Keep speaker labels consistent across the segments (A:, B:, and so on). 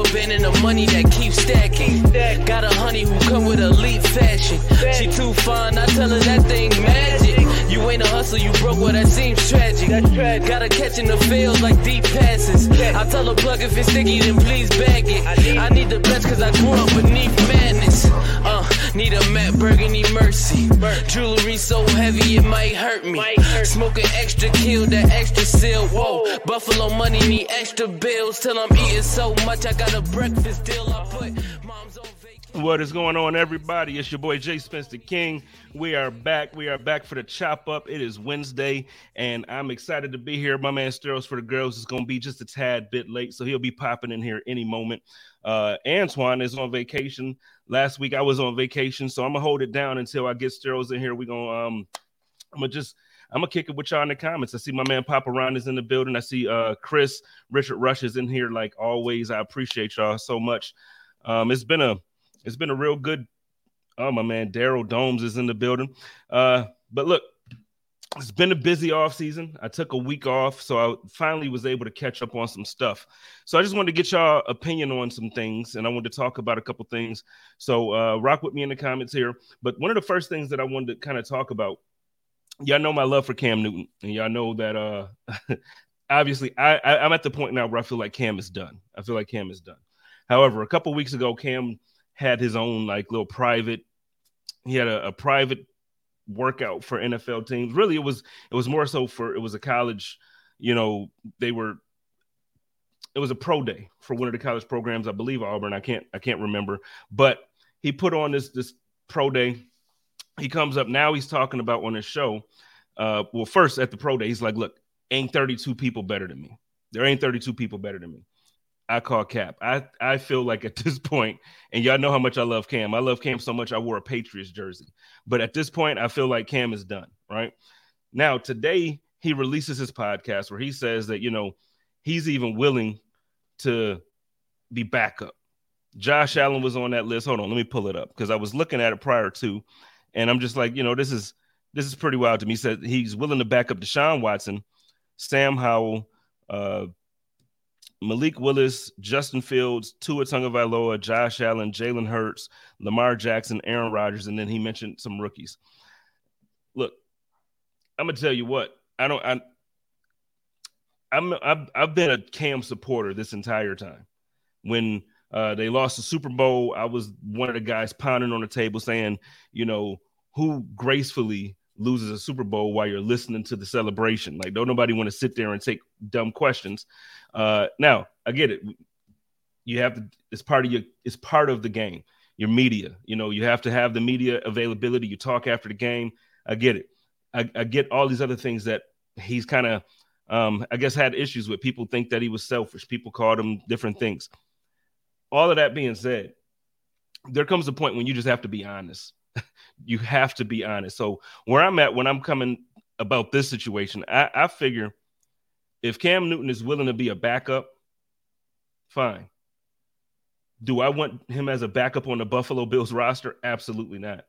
A: Rubber band and the money that keeps stacking. Got a honey who come with elite fashion. She too fine, I tell her that thing magic. You ain't a hustler, you broke, well that seems tragic. Got her catching the field like deep passes. I tell her plug if it's sticky, then please bag it. I need the best cause I grew up beneath madness. Need a Matt Burgundy mercy. Jewelry so heavy it might hurt me. Smoking extra kill, that extra seal. Whoa, Buffalo money need extra bills till I'm eating so much I got a breakfast deal. I put mom's on vacation.
B: What is going on, everybody? It's your boy Jay Spencer King. We are back. We are back for the chop up. It is Wednesday, and I'm excited to be here. My man Steros for the girls is going to be just a tad bit late, so he'll be popping in here any moment. Uh, Antoine is on vacation. Last week I was on vacation, so I'm gonna hold it down until I get Steros in here. We're gonna um, I'm gonna just I'm gonna kick it with y'all in the comments. I see my man Papa Ron is in the building. I see uh Chris Richard Rush is in here like always. I appreciate y'all so much. Um, it's been a it's been a real good. Oh my man, Daryl Domes is in the building. Uh, but look, it's been a busy off season. I took a week off, so I finally was able to catch up on some stuff. So I just wanted to get y'all opinion on some things, and I wanted to talk about a couple things. So uh, rock with me in the comments here. But one of the first things that I wanted to kind of talk about, y'all know my love for Cam Newton, and y'all know that uh, obviously I, I I'm at the point now where I feel like Cam is done. I feel like Cam is done. However, a couple weeks ago, Cam had his own like little private. He had a, a private workout for NFL teams. Really, it was it was more so for it was a college. You know, they were. It was a pro day for one of the college programs, I believe Auburn. I can't I can't remember, but he put on this this pro day. He comes up now. He's talking about on his show. Uh, well, first at the pro day, he's like, "Look, ain't 32 people better than me. There ain't 32 people better than me." I call Cap. I I feel like at this point, and y'all know how much I love Cam. I love Cam so much I wore a Patriots jersey. But at this point, I feel like Cam is done. Right now, today he releases his podcast where he says that you know he's even willing to be backup. Josh Allen was on that list. Hold on, let me pull it up because I was looking at it prior to, and I'm just like, you know, this is this is pretty wild to me. He said he's willing to back up Deshaun Watson, Sam Howell, uh, Malik Willis, Justin Fields, Tua Tagovailoa, Josh Allen, Jalen Hurts, Lamar Jackson, Aaron Rodgers, and then he mentioned some rookies. Look, I'm gonna tell you what. I don't. I, I'm. I've, I've been a Cam supporter this entire time. When uh, they lost the Super Bowl, I was one of the guys pounding on the table saying, you know, who gracefully loses a Super Bowl while you're listening to the celebration. Like, don't nobody want to sit there and take dumb questions. Uh, now, I get it. You have to. It's part of your. It's part of the game. Your media. You know, you have to have the media availability. You talk after the game. I get it. I, I get all these other things that he's kind of, um, I guess, had issues with. People think that he was selfish. People called him different things. All of that being said, there comes a point when you just have to be honest. You have to be honest. So where I'm at when I'm coming about this situation, I, I figure if Cam Newton is willing to be a backup, fine. Do I want him as a backup on the Buffalo Bills roster? Absolutely not.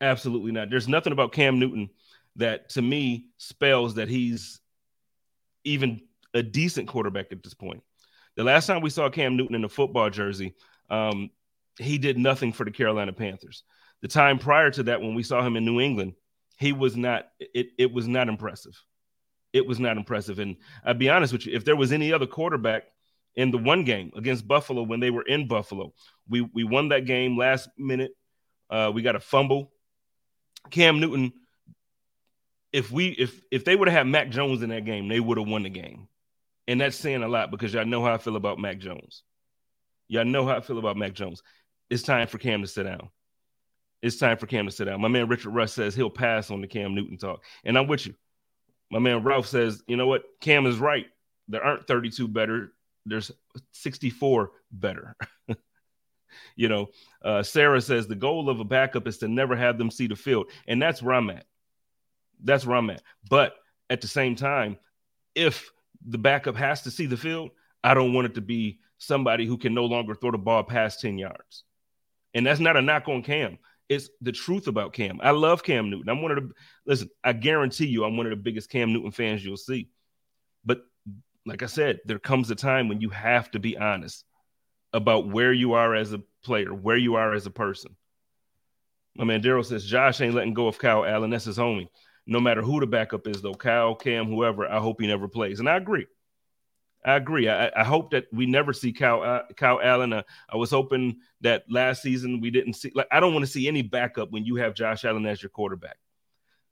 B: Absolutely not. There's nothing about Cam Newton that to me spells that he's even a decent quarterback at this point. The last time we saw Cam Newton in a football jersey, um, he did nothing for the Carolina Panthers. The time prior to that, when we saw him in New England, he was not. It, it was not impressive. It was not impressive. And I'll be honest with you, if there was any other quarterback in the one game against Buffalo when they were in Buffalo. We we won that game last minute. Uh, we got a fumble. Cam Newton. If we if if they would have had Mac Jones in that game, they would have won the game. And that's saying a lot because y'all know how I feel about Mac Jones. Y'all know how I feel about Mac Jones. It's time for Cam to sit down. It's time for Cam to sit down. My man Richard Russ says he'll pass on the Cam Newton talk. And I'm with you. My man Ralph says, you know what? Cam is right. There aren't 32 better. There's 64 better. you know, uh, Sarah says the goal of a backup is to never have them see the field. And that's where I'm at. That's where I'm at. But at the same time, if the backup has to see the field, I don't want it to be somebody who can no longer throw the ball past 10 yards. And that's not a knock on Cam. It's the truth about Cam. I love Cam Newton. I'm one of the listen, I guarantee you I'm one of the biggest Cam Newton fans you'll see. But like I said, there comes a time when you have to be honest about where you are as a player, where you are as a person. My man Daryl says Josh ain't letting go of Kyle Allen. That's his homie. No matter who the backup is, though, Kyle, Cam, whoever, I hope he never plays. And I agree. I agree. I, I hope that we never see Kyle uh, Kyle Allen. Uh, I was hoping that last season we didn't see. Like, I don't want to see any backup when you have Josh Allen as your quarterback.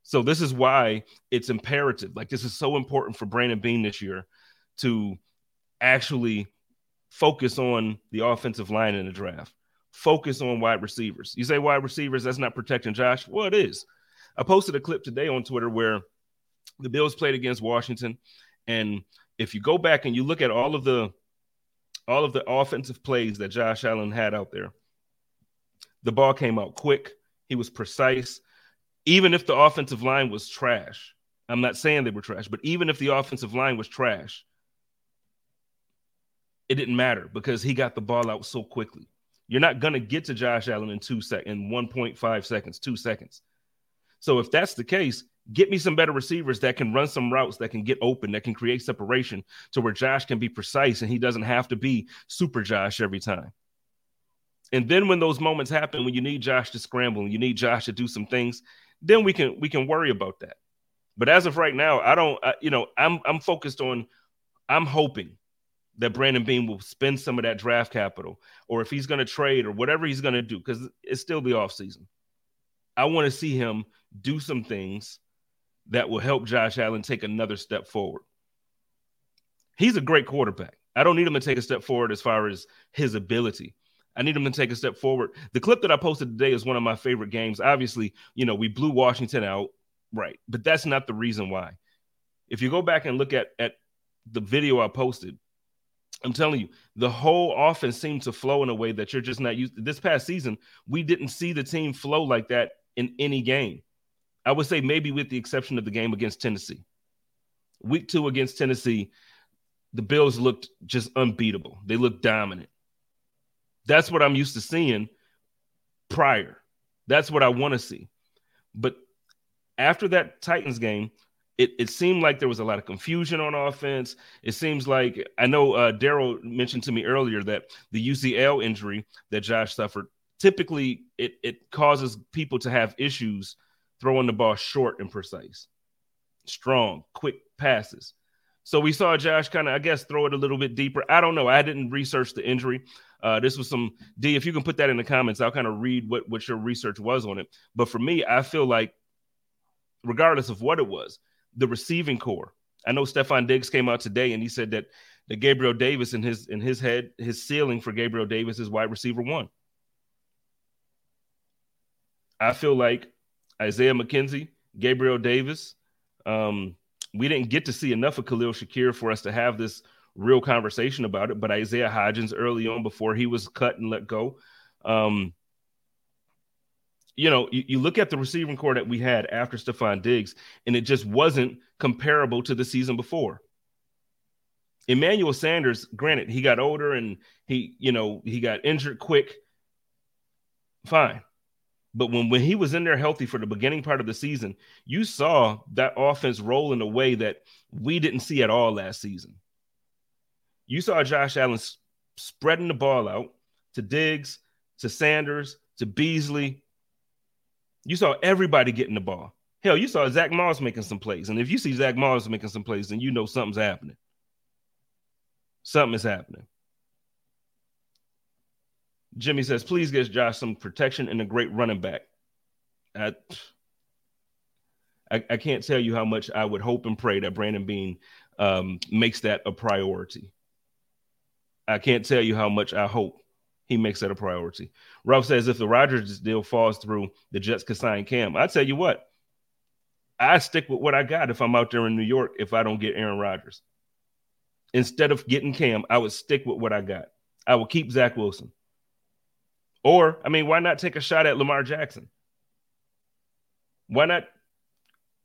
B: So this is why it's imperative. Like this is so important for Brandon Beane this year to actually focus on the offensive line in the draft. Focus on wide receivers. You say wide receivers, that's not protecting Josh. Well, it is. I posted a clip today on Twitter where the Bills played against Washington and if you go back and you look at all of the all of the offensive plays that Josh Allen had out there, the ball came out quick. He was precise. Even if the offensive line was trash, I'm not saying they were trash, but even if the offensive line was trash, it didn't matter because he got the ball out so quickly. You're not going to get to Josh Allen in two sec in 1.5 seconds, two seconds. So if that's the case, Get me some better receivers that can run some routes that can get open, that can create separation to where Josh can be precise and he doesn't have to be super Josh every time. And then when those moments happen, when you need Josh to scramble and you need Josh to do some things, then we can we can worry about that. But as of right now, I don't. I, you know, I'm I'm focused on. I'm hoping that Brandon Beane will spend some of that draft capital, or if he's going to trade or whatever he's going to do, because it's still the offseason. I want to see him do some things that will help Josh Allen take another step forward. He's a great quarterback. I don't need him to take a step forward as far as his ability. I need him to take a step forward. The clip that I posted today is one of my favorite games. Obviously, you know, we blew Washington out, right? But that's not the reason why. If you go back and look at at the video I posted, I'm telling you, the whole offense seemed to flow in a way that you're just not used. This past season, we didn't see the team flow like that in any game. I would say maybe with the exception of the game against Tennessee. Week two against Tennessee, the Bills looked just unbeatable. They looked dominant. That's what I'm used to seeing prior. That's what I want to see. But after that Titans game, it, it seemed like there was a lot of confusion on offense. It seems like I know uh, Daryl mentioned to me earlier that the UCL injury that Josh suffered typically it, it causes people to have issues throwing the ball short and precise, strong, quick passes. So we saw Josh kind of, I guess, throw it a little bit deeper. I don't know. I didn't research the injury. Uh, this was some D. If you can put that in the comments, I'll kind of read what what your research was on it. But for me, I feel like, regardless of what it was, the receiving corps. I know Stefon Diggs came out today and he said that that Gabriel Davis in his in his head, his ceiling for Gabriel Davis is wide receiver one. I feel like Isaiah McKenzie, Gabriel Davis. Um, we didn't get to see enough of Khalil Shakir for us to have this real conversation about it. But Isaiah Hodgins early on, before he was cut and let go, um, you know, you, you, look at the receiving corps that we had after Stefon Diggs, and it just wasn't comparable to the season before. Emmanuel Sanders, granted, he got older and he, you know, he got injured quick. Fine. But when, when he was in there healthy for the beginning part of the season, you saw that offense roll in a way that we didn't see at all last season. You saw Josh Allen spreading the ball out to Diggs, to Sanders, to Beasley. You saw everybody getting the ball. Hell, you saw Zach Moss making some plays. And if you see Zach Moss making some plays, then you know something's happening. Something is happening. Jimmy says, please get Josh some protection and a great running back. I, I, I can't tell you how much I would hope and pray that Brandon Beane um, makes that a priority. I can't tell you how much I hope he makes that a priority. Ralph says if the Rodgers deal falls through, the Jets could sign Cam. I tell you what, I stick with what I got if I'm out there in New York if I don't get Aaron Rodgers. Instead of getting Cam, I would stick with what I got. I will keep Zach Wilson. Or, I mean, why not take a shot at Lamar Jackson? Why not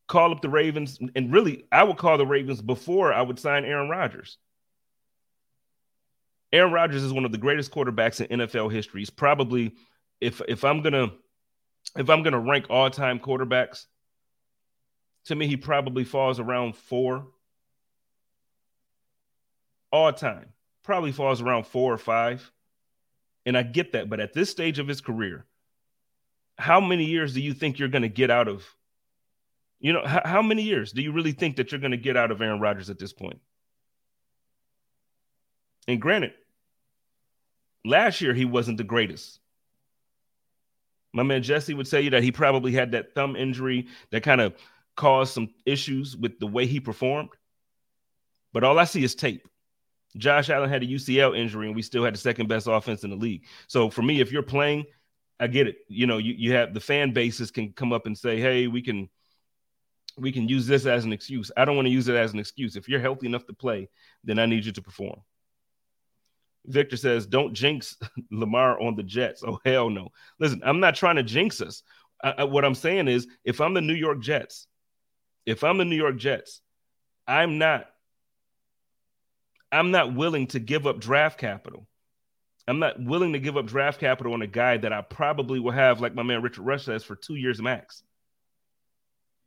B: call up the Ravens? And really, I would call the Ravens before I would sign Aaron Rodgers. Aaron Rodgers is one of the greatest quarterbacks in NFL history. He's probably, if if I'm gonna if I'm gonna rank all time quarterbacks, to me, he probably falls around four. All time. Probably falls around four or five. And I get that. But at this stage of his career, how many years do you think you're going to get out of? You know, how, many years do you really think that you're going to get out of Aaron Rodgers at this point? And granted, last year he wasn't the greatest. My man Jesse would tell you that he probably had that thumb injury that kind of caused some issues with the way he performed. But all I see is tape. Josh Allen had a UCL injury, and we still had the second best offense in the league. So for me, if you're playing, I get it. You know, you, you have the fan bases can come up and say, hey, we can we can use this as an excuse. I don't want to use it as an excuse. If you're healthy enough to play, then I need you to perform. Victor says, don't jinx Lamar on the Jets. Oh, hell no. Listen, I'm not trying to jinx us. I, I, what I'm saying is, if I'm the New York Jets, if I'm the New York Jets, I'm not I'm not willing to give up draft capital. I'm not willing to give up draft capital on a guy that I probably will have, like my man Richard Rush says, for two years max.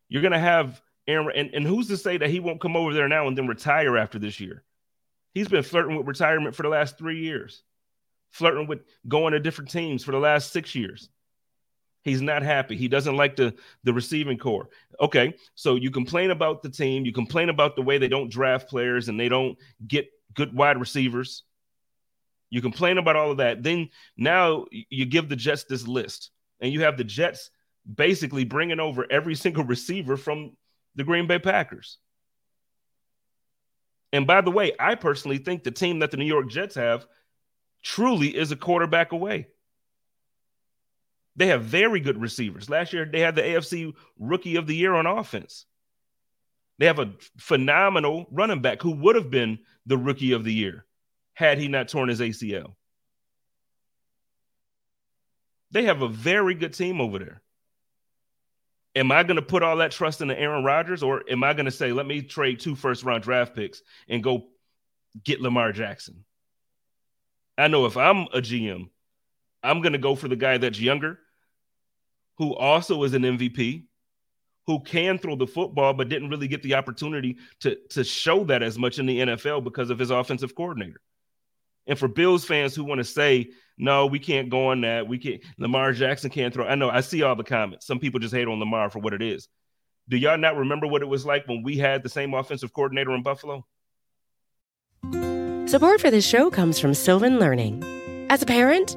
B: You're gonna have Aaron, and, and who's to say that he won't come over there now and then retire after this year? He's been flirting with retirement for the last three years, flirting with going to different teams for the last six years. He's not happy. He doesn't like the the receiving corps. Okay, so you complain about the team, you complain about the way they don't draft players and they don't get good wide receivers. You complain about all of that. Then now you give the Jets this list, and you have the Jets basically bringing over every single receiver from the Green Bay Packers. And by the way, I personally think the team that the New York Jets have truly is a quarterback away. They have very good receivers. Last year, they had the AFC Rookie of the Year on offense. They have a phenomenal running back who would have been the Rookie of the Year had he not torn his ACL. They have a very good team over there. Am I going to put all that trust into Aaron Rodgers, or am I going to say, let me trade two first round draft picks and go get Lamar Jackson? I know if I'm a GM, I'm going to go for the guy that's younger, who also is an MVP, who can throw the football, but didn't really get the opportunity to, to show that as much in the NFL because of his offensive coordinator. And for Bills fans who want to say, no, we can't go on that. We can't, Lamar Jackson can't throw. I know, I see all the comments. Some people just hate on Lamar for what it is. Do y'all not remember what it was like when we had the same offensive coordinator in Buffalo?
C: Support for this show comes from Sylvan Learning. As a parent,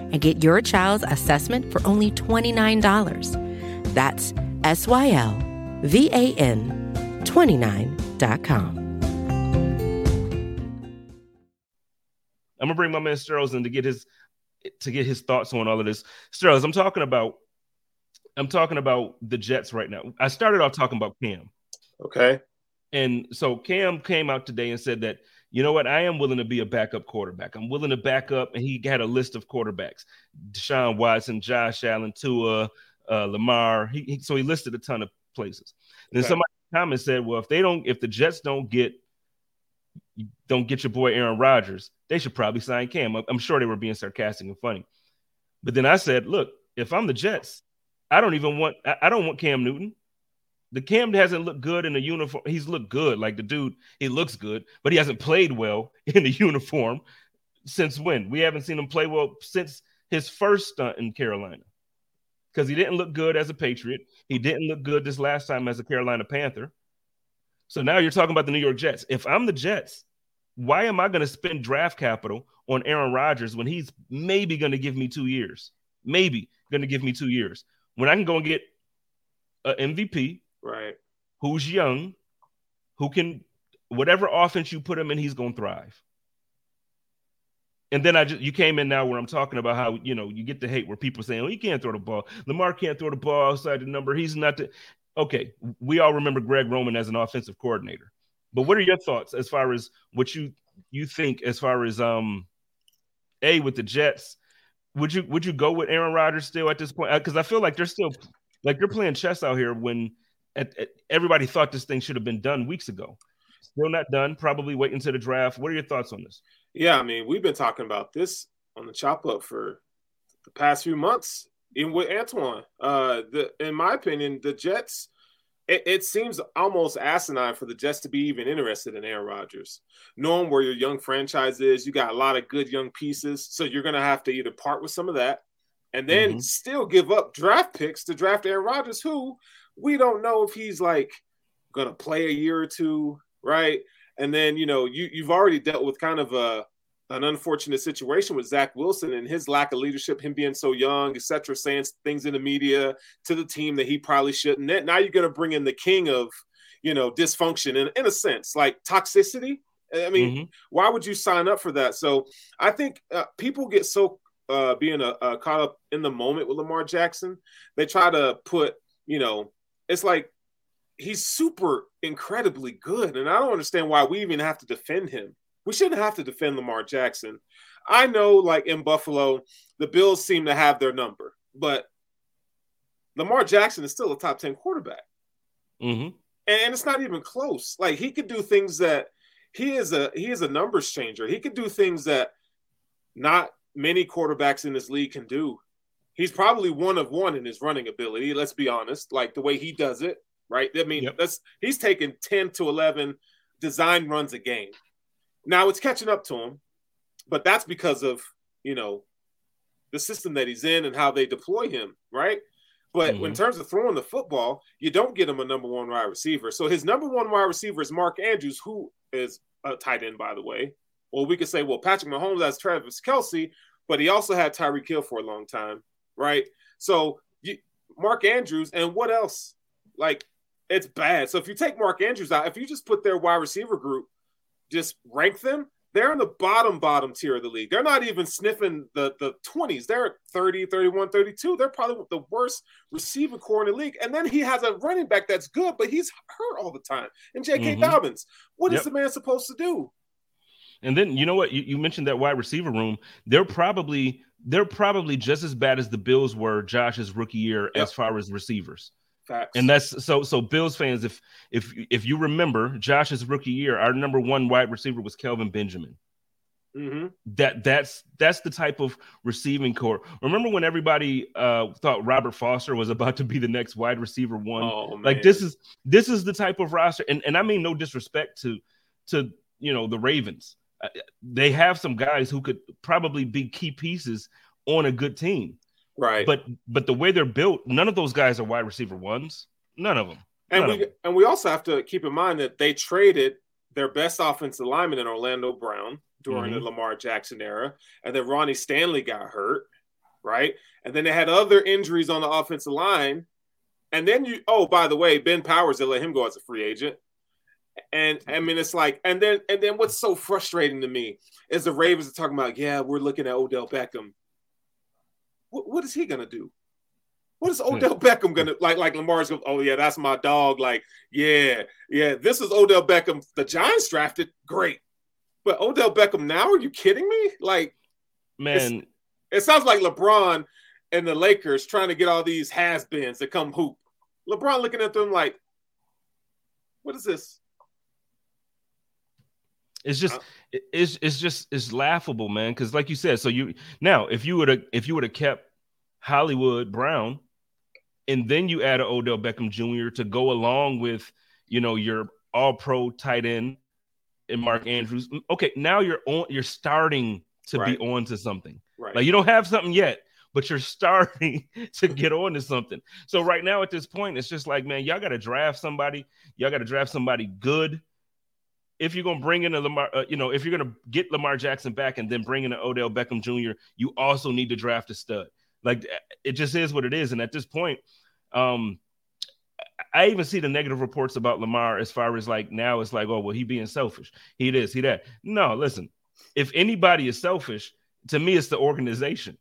C: and get your child's assessment for only $29. That's S Y L V A N 29.com.
B: I'm gonna bring my man Sterles in to get his to get his thoughts on all of this. Sterles, I'm talking about I'm talking about the Jets right now. I started off talking about Cam.
D: Okay.
B: And so Cam came out today and said that, you know what, I am willing to be a backup quarterback. I'm willing to back up. And he had a list of quarterbacks Deshaun Watson, Josh Allen, Tua, uh, Lamar. He, he, so he listed a ton of places. Then okay. somebody comment said, well, if they don't, if the Jets don't get, don't get your boy Aaron Rodgers, they should probably sign Cam. I'm sure they were being sarcastic and funny. But then I said, look, if I'm the Jets, I don't even want, I don't want Cam Newton. The Cam hasn't looked good in the uniform. He's looked good. Like the dude, he looks good, but he hasn't played well in the uniform since when? We haven't seen him play well since his first stunt in Carolina. Because he didn't look good as a Patriot. He didn't look good this last time as a Carolina Panther. So now you're talking about the New York Jets. If I'm the Jets, why am I going to spend draft capital on Aaron Rodgers when he's maybe going to give me two years? Maybe going to give me two years when I can go and get an MVP,
D: right?
B: Who's young, who can whatever offense you put him in, he's to thrive. And then I just you came in now where I'm talking about how you know you get the hate where people saying, "Oh, he can't throw the ball. Lamar can't throw the ball outside the number. He's not the." Okay, we all remember Greg Roman as an offensive coordinator, but what are your thoughts as far as what you you think as far as um a with the Jets would you would you go with Aaron Rodgers still at this point? Because I feel like they're still like they're playing chess out here when at, at, everybody thought this thing should have been done weeks ago. Still not done. Probably waiting to the draft. What are your thoughts on this?
D: Yeah, I mean, we've been talking about this on the chop up for the past few months, even with Antoine. Uh, the in my opinion, the Jets it, it, seems almost asinine for the Jets to be even interested in Aaron Rodgers. Knowing where your young franchise is, you got a lot of good young pieces. So you're going to have to either part with some of that and then mm-hmm. still give up draft picks to draft Aaron Rodgers, who we don't know if he's like going to play a year or two, right? And then, you know, you, you've already dealt with kind of a an unfortunate situation with Zach Wilson and his lack of leadership, him being so young, etc., saying things in the media to the team that he probably shouldn't. Now you're going to bring in the king of, you know, dysfunction in, in a sense, like toxicity. I mean, mm-hmm. why would you sign up for that? So I think uh, people get so uh, being a, uh, caught up in the moment with Lamar Jackson, they try to put, you know, it's like he's super incredibly good, and I don't understand why we even have to defend him we shouldn't have to defend Lamar Jackson. I know, like in Buffalo, the Bills seem to have their number, but Lamar Jackson is still a top 10 quarterback.
B: Mm-hmm.
D: And it's not even close. Like he could do things that he is a he is a numbers changer. He could do things that not many quarterbacks in this league can do. He's probably one of one in his running ability, let's be honest, like the way he does it, right? I mean, yep. that's he's taking 10 to 11 design runs a game. Now it's catching up to him, but that's because of you know the system that he's in and how they deploy him, right? But mm-hmm. in terms of throwing the football, you don't get him a number one wide receiver. So his number one wide receiver is Mark Andrews, who is a tight end, by the way. Well, we could say, well, Patrick Mahomes has Travis Kelce, but he also had Tyreek Hill for a long time, right? So you, Mark Andrews, and what else? Like, it's bad. So if you take Mark Andrews out, if you just put their wide receiver group just rank them, they're in the bottom, bottom tier of the league. They're not even sniffing the, the 20s. They're at 30, 31, 32. They're probably the worst receiving corps in the league. And then he has a running back that's good, but he's hurt all the time. And J.K. Mm-hmm. Dobbins, what yep. is the man supposed to do?
B: And then you know what? You, you mentioned that wide receiver room. They're probably they're probably just as bad as the Bills were Josh's rookie year yep. as far as receivers.
D: Facts.
B: And that's so so Bills fans, if if if you remember Josh's rookie year, our number one wide receiver was Kelvin Benjamin.
D: Mm-hmm.
B: That that's that's the type of receiving corps. Remember when everybody uh, thought Robert Foster was about to be the next wide receiver one?
D: Oh,
B: like this is this is the type of roster, and and I mean no disrespect to to you know the Ravens. They have some guys who could probably be key pieces on a good team.
D: Right.
B: But but the way they're built, none of those guys are wide receiver ones. None of them.
D: None and we and we also have to keep in mind that they traded their best offensive lineman in Orlando Brown during mm-hmm. the Lamar Jackson era, and then Ronnie Stanley got hurt, right? And then they had other injuries on the offensive line. And then you oh, by the way, Ben Powers, they let him go as a free agent. And I mean, it's like, and then and then what's so frustrating to me is the Ravens are talking about, yeah, we're looking at Odell Beckham what, what is he going to do? What is hmm. Odell Beckham gonna like? Like Lamar's going, oh yeah, that's my dog. Like, yeah, yeah, this is Odell Beckham. The Giants drafted, great. But Odell Beckham now? Are you kidding me? Like,
B: man,
D: it sounds like LeBron and the Lakers trying to get all these has-beens to come hoop. LeBron looking at them like, what is this?
B: It's just uh, it's it's just it's laughable, man. Because like you said, so you now if you would have if you would have kept Hollywood Brown, and then you add an Odell Beckham Jr. to go along with you know your All Pro tight end and Mark Andrews. Okay, now you're on. You're starting to right. be on to something. Right. Like you don't have something yet, but you're starting to get on to something. So right now at this point, it's just like, man, y'all got to draft somebody. Y'all got to draft somebody good. If you're gonna bring in a Lamar, uh, you know, if you're gonna get Lamar Jackson back and then bring in an Odell Beckham Jr., you also need to draft a stud. Like it just is what it is. And at this point, um, I even see the negative reports about Lamar as far as like now it's like, oh, well, he being selfish. He this, he that. No, listen, if anybody is selfish, to me, it's the organization.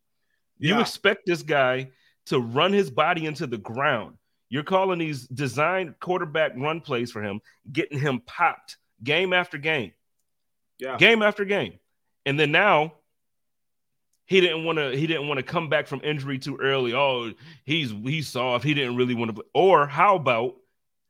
B: You expect this guy to run his body into the ground. You're calling these designed quarterback run plays for him, getting him popped game after game. Yeah. Game after game. And then now he didn't want to he didn't want to come back from injury too early. Oh, he's he's soft. He didn't really want to play. Or how about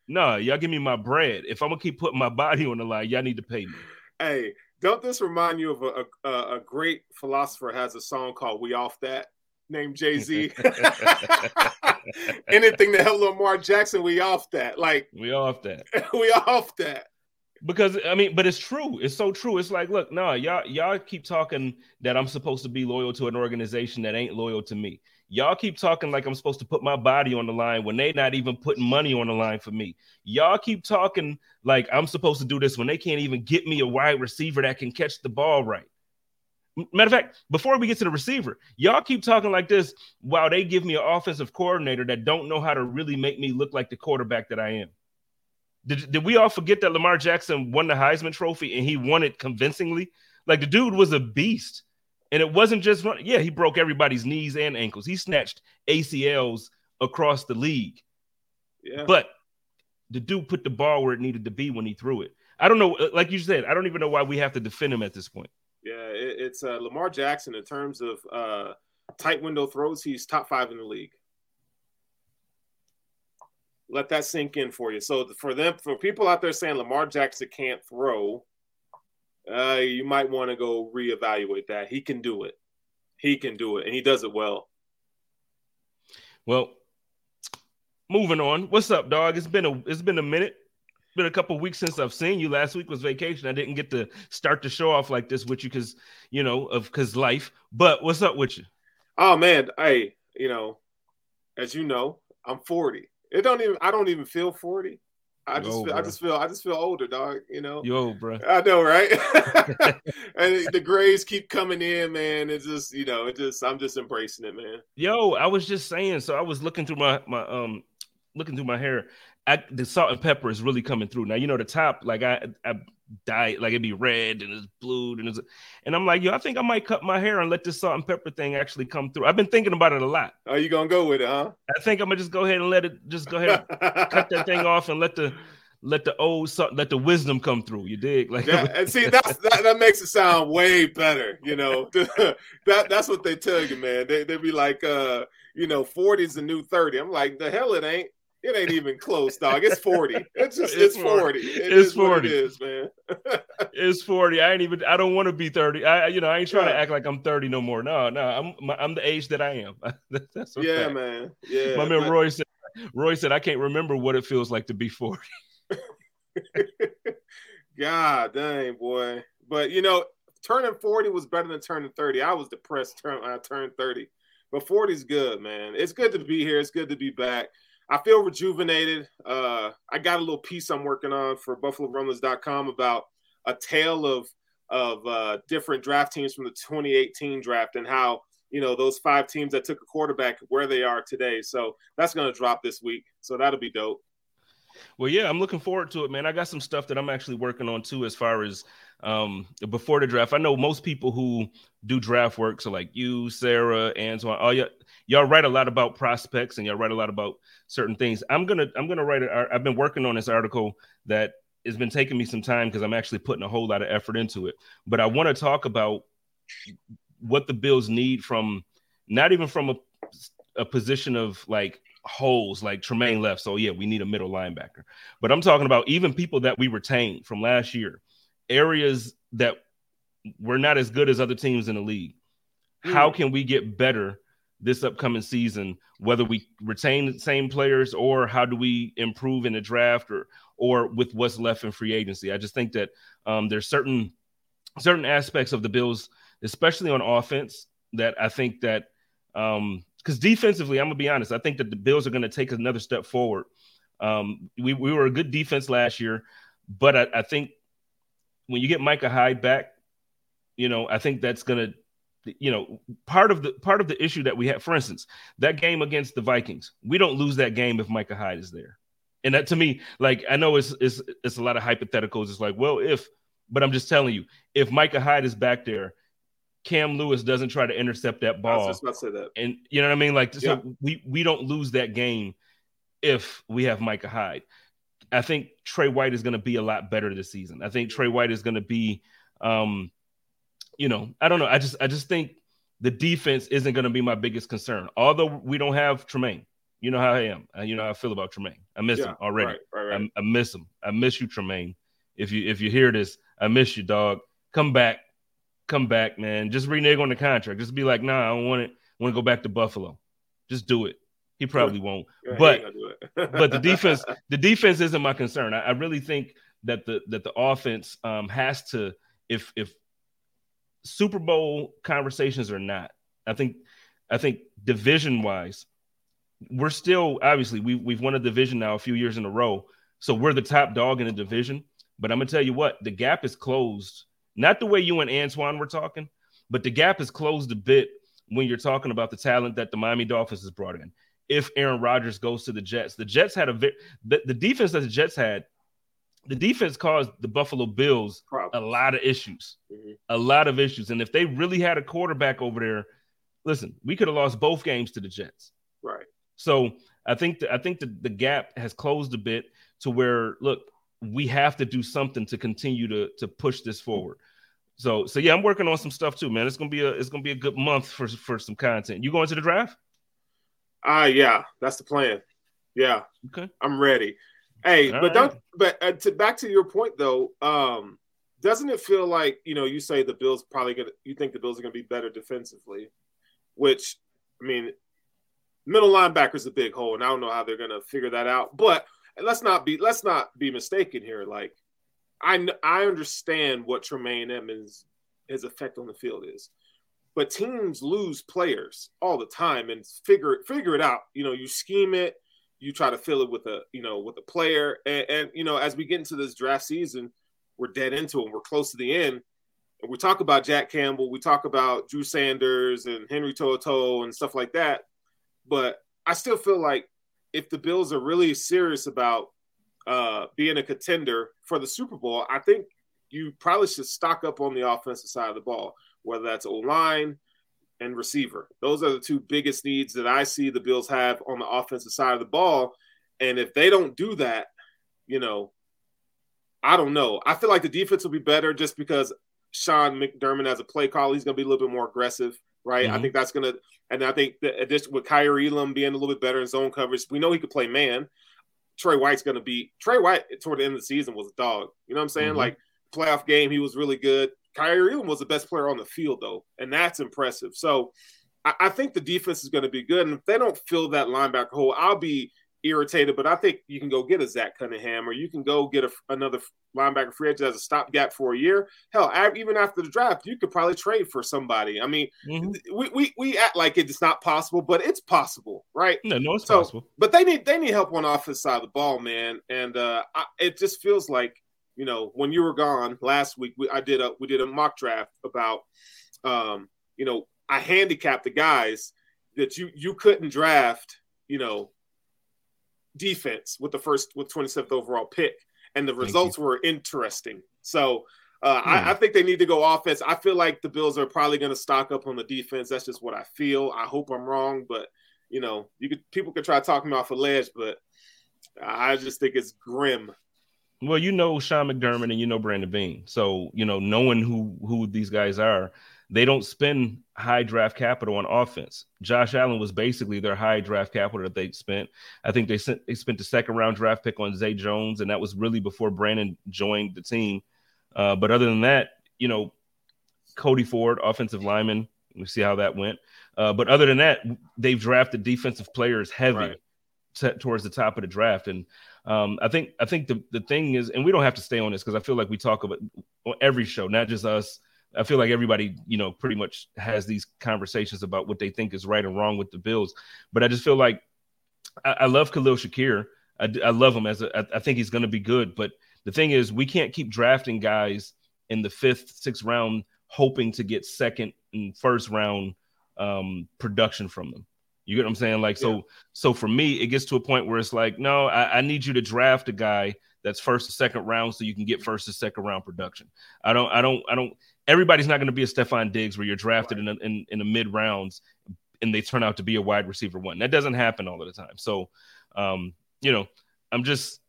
B: no, nah, y'all give me my bread. If I'm gonna keep putting my body on the line, y'all need to pay me.
D: Hey, don't this remind you of a, a, a great philosopher has a song called "We Off That"? named Jay Z. Anything to help Lamar Jackson, we off that. Like
B: we off that.
D: we off that.
B: Because I mean, but it's true. It's so true. It's like, look, no, y'all, y'all keep talking that I'm supposed to be loyal to an organization that ain't loyal to me. Y'all keep talking like I'm supposed to put my body on the line when they not even putting money on the line for me. Y'all keep talking like I'm supposed to do this when they can't even get me a wide receiver that can catch the ball right. Matter of fact, before we get to the receiver, y'all keep talking like this while they give me an offensive coordinator that don't know how to really make me look like the quarterback that I am. Did, did we all forget that Lamar Jackson won the Heisman Trophy and he won it convincingly? Like the dude was a beast. And it wasn't just, yeah, he broke everybody's knees and ankles. He snatched ACLs across the league. Yeah. But the dude put the ball where it needed to be when he threw it. I don't know, like you said, I don't even know why we have to defend him at this point.
D: Yeah, it, it's uh, Lamar Jackson in terms of uh, tight window throws. He's top five in the league. Let that sink in for you. So for them, for people out there saying Lamar Jackson can't throw, uh, you might want to go reevaluate that. He can do it. He can do it, and he does it well.
B: Well, moving on. What's up, dog? It's been a it's been a minute been a couple weeks since I've seen you. Last week was vacation. I didn't get to start the show off like this with you because you know of because life. But what's up with you?
D: Oh man, hey, you know, as you know, I'm 40. It don't even I don't even feel 40. I just feel, I just feel I just feel older, dog. You know,
B: you old, bro.
D: I know, right? and the grays keep coming in, man. It's just you know, it just I'm just embracing it, man.
B: Yo, I was just saying. So I was looking through my my um looking through my hair. I, the salt and pepper is really coming through. Now you know the top, like I, I dye like it'd be red and it's blue and it's, and I'm like, yo, I think I might cut my hair and let this salt and pepper thing actually come through. I've been thinking about it a lot.
D: Are you gonna go with it, huh?
B: I think I'm gonna just go ahead and let it, just go ahead, cut that thing off and let the let the old let the wisdom come through. You dig? Like,
D: yeah, and see, that's that, that makes it sound way better. You know, that that's what they tell you, man. They they be like, uh, you know, 40 is the new 30. I'm like, the hell it ain't. It ain't even close, dog. It's 40. It's just it's, it's 40. It it's 40. it is, man.
B: it's 40. I ain't even I don't want to be 30. I you know, I ain't trying yeah. to act like I'm 30 no more. No, no. I'm I'm the age that I am.
D: That's okay. Yeah, man. Yeah.
B: My man. Roy said Roy said I can't remember what it feels like to be 40.
D: God dang, boy. But you know, turning 40 was better than turning 30. I was depressed when I turned 30. But 40 is good, man. It's good to be here. It's good to be back. I feel rejuvenated. Uh, I got a little piece I'm working on for BuffaloRumblings.com about a tale of of uh, different draft teams from the 2018 draft and how you know those five teams that took a quarterback where they are today. So that's going to drop this week. So that'll be dope.
B: Well, yeah, I'm looking forward to it, man. I got some stuff that I'm actually working on too, as far as um, before the draft. I know most people who do draft work, so like you, Sarah, Antoine, all y'all, y'all write a lot about prospects and y'all write a lot about certain things. I'm gonna I'm gonna write it. I've been working on this article that has been taking me some time because I'm actually putting a whole lot of effort into it. But I want to talk about what the Bills need from not even from a, a position of like holes like Tremaine left. So yeah, we need a middle linebacker. But I'm talking about even people that we retained from last year, areas that we're not as good as other teams in the league. Mm. How can we get better this upcoming season, whether we retain the same players or how do we improve in the draft or or with what's left in free agency? I just think that um, there's certain certain aspects of the Bills, especially on offense, that I think that um, because defensively, I'm gonna be honest, I think that the Bills are gonna take another step forward. Um, we, we were a good defense last year, but I, I think when you get Micah Hyde back, you know, I think that's gonna, you know, part of the part of the issue that we have, for instance, that game against the Vikings, we don't lose that game if Micah Hyde is there. And that to me, like I know it's it's it's a lot of hypotheticals. It's like, well, if, but I'm just telling you, if Micah Hyde is back there, Cam Lewis doesn't try to intercept that ball.
D: That.
B: And you know what I mean? Like, yeah. so we we don't lose that game if we have Micah Hyde. I think Tre White is going to be a lot better this season. I think Tre White is going to be, um, you know, I don't know. I just I just think the defense isn't going to be my biggest concern. Although we don't have Tremaine, you know how I am. You know how I feel about Tremaine. I miss yeah, him already. Right, right, right. I, I miss him. I miss you, Tremaine. If you if you hear this, I miss you, dog. Come back come back, man. Just renege on the contract. Just be like, nah, I don't want it. I want to go back to Buffalo. Just do it. He probably won't. but but the defense, the defense isn't my concern. I, I, really think that the that the offense um, has to if if Super Bowl conversations or not. I think I think division wise, we're still obviously we we've won a division now a few years in a row. So we're the top dog in the division. But I'm gonna tell you what, the gap is closed not the way you and Antoine were talking, but the gap is closed a bit when you're talking about the talent that the Miami Dolphins has brought in. If Aaron Rodgers goes to the Jets, the Jets had a the, the defense that the Jets had, the defense caused the Buffalo Bills Problems. a lot of issues, mm-hmm. a lot of issues. And if they really had a quarterback over there, listen, we could have lost both games to the Jets.
D: Right.
B: So I think the, I think the, the gap has closed a bit to where look, we have to do something to continue to to push this forward. So so yeah, I'm working on some stuff too, man. It's gonna be a it's gonna be a good month for for some content. You going to the draft?
D: Ah, uh, yeah, that's the plan. Yeah,
B: okay,
D: I'm ready. Hey, All but right. don't. But uh, to, back to your point though, um, doesn't it feel like you know you say the Bills probably gonna you think the Bills are gonna be better defensively, which I mean, middle linebacker is a big hole, and I don't know how they're gonna figure that out. But let's not be let's not be mistaken here. Like I I understand what Tremaine Edmunds his effect on the field is, but teams lose players all the time and figure figure it out. You know, you scheme it, you try to fill it with a you know with a player, and, and you know as we get into this draft season, we're dead into it. We're close to the end. And we talk about Jack Campbell, we talk about Drew Sanders and Henry To'oTo'o and stuff like that, but I still feel like if the Bills are really serious about uh, being a contender for the Super Bowl, I think you probably should stock up on the offensive side of the ball, whether that's O line and receiver. Those are the two biggest needs that I see the Bills have on the offensive side of the ball. And if they don't do that, you know, I don't know. I feel like the defense will be better just because Sean McDermott as a play call, he's going to be a little bit more aggressive, right? Mm-hmm. I think that's going to, and I think the addition with Kaiir Elam being a little bit better in zone coverage, we know he could play man. Tre White's going to be Tre White toward the end of the season was a dog. You know what I'm saying? Mm-hmm. Like playoff game, he was really good. Kaiir Elam was the best player on the field though, and that's impressive. So I, I think the defense is going to be good, and if they don't fill that linebacker hole, I'll be irritated, but I think you can go get a Zach Cunningham or you can go get a, another linebacker free agent as a stopgap for a year. Hell, even after the draft, you could probably trade for somebody. I mean, mm-hmm. we, we we act like it's not possible, but it's possible, right?
B: No, no, it's so, possible.
D: But they need they need help on the offense side of the ball, man. And uh, I, it just feels like you know when you were gone last week, we, I did a we did a mock draft about um, you know I handicapped the guys that you you couldn't draft, you know defense with the first with 27th overall pick, and the results were interesting. So uh, I, hmm. I, think they need to go offense. I feel like the Bills are probably going to stock up on the defense. That's just what I feel. I hope I'm wrong, but you know, you could people could try talking me off a ledge, but I just think it's grim.
B: Well, you know Sean McDermott and you know Brandon Beane, so you know knowing who who these guys are, they don't spend high draft capital on offense. Josh Allen was basically their high draft capital that they spent. I think they sent they spent the second round draft pick on Zay Jones, and that was really before Brandon joined the team. Uh, but other than that, you know, Cody Ford, offensive lineman, we see how that went. Uh, but other than that, they've drafted defensive players heavy right. t- towards the top of the draft, and um, I think I think the the thing is, and we don't have to stay on this because I feel like we talk about on every show, not just us I feel like everybody, you know, pretty much has these conversations about what they think is right and wrong with the Bills. But I just feel like I, I love Khalil Shakir. I, I, love him as a, I, I think he's going to be good. But the thing is, we can't keep drafting guys in the fifth, sixth round, hoping to get second and first round um, production from them. You get what I'm saying? Like, so, yeah. so for me, it gets to a point where it's like, no, I, I need you to draft a guy that's first or second round so you can get first or second round production. I don't, I don't, I don't everybody's not going to be a Stefon Diggs where you're drafted in, a, in, in the mid rounds and they turn out to be a wide receiver one. That doesn't happen all of the time. So, um, you know, I'm just,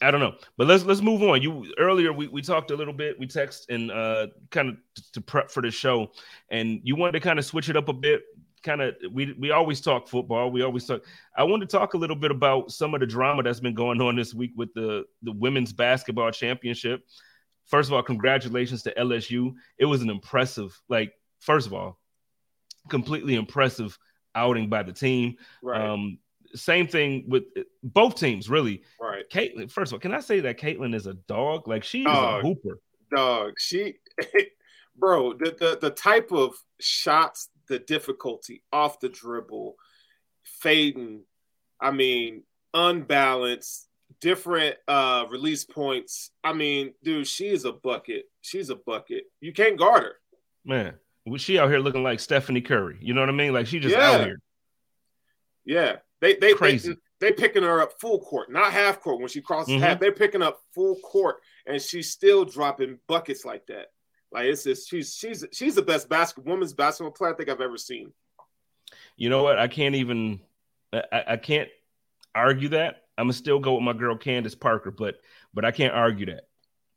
B: I don't know, but let's let's move on. You earlier we, we talked a little bit, we text and uh, kind of to prep for the show, and you wanted to kind of switch it up a bit. Kind of, we we always talk football. We always talk. I want to talk a little bit about some of the drama that's been going on this week with the the women's basketball championship first of all, congratulations to LSU. It was an impressive, like, first of all, completely impressive outing by the team. Right. Um, same thing with both teams, really.
D: Right.
B: Caitlin, first of all, can I say that Caitlin is a dog? Like she is a hooper.
D: Dog. She bro, the, the the type of shots, the difficulty off the dribble, fading, I mean, unbalanced, different uh release points. I mean, dude, she is a bucket. She's a bucket. You can't guard her.
B: Man, she out here looking like Stephanie Curry. You know what I mean? Like she just yeah. out here.
D: Yeah. They they crazy. They, they picking her up full court, not half court. When she crosses mm-hmm. half, they're picking up full court, and she's still dropping buckets like that. Like it's just she's she's she's the best basketball women's basketball player I think I've ever seen.
B: You know what? I can't even I, I can't argue that I'm gonna still go with my girl Candace Parker, but but I can't argue that.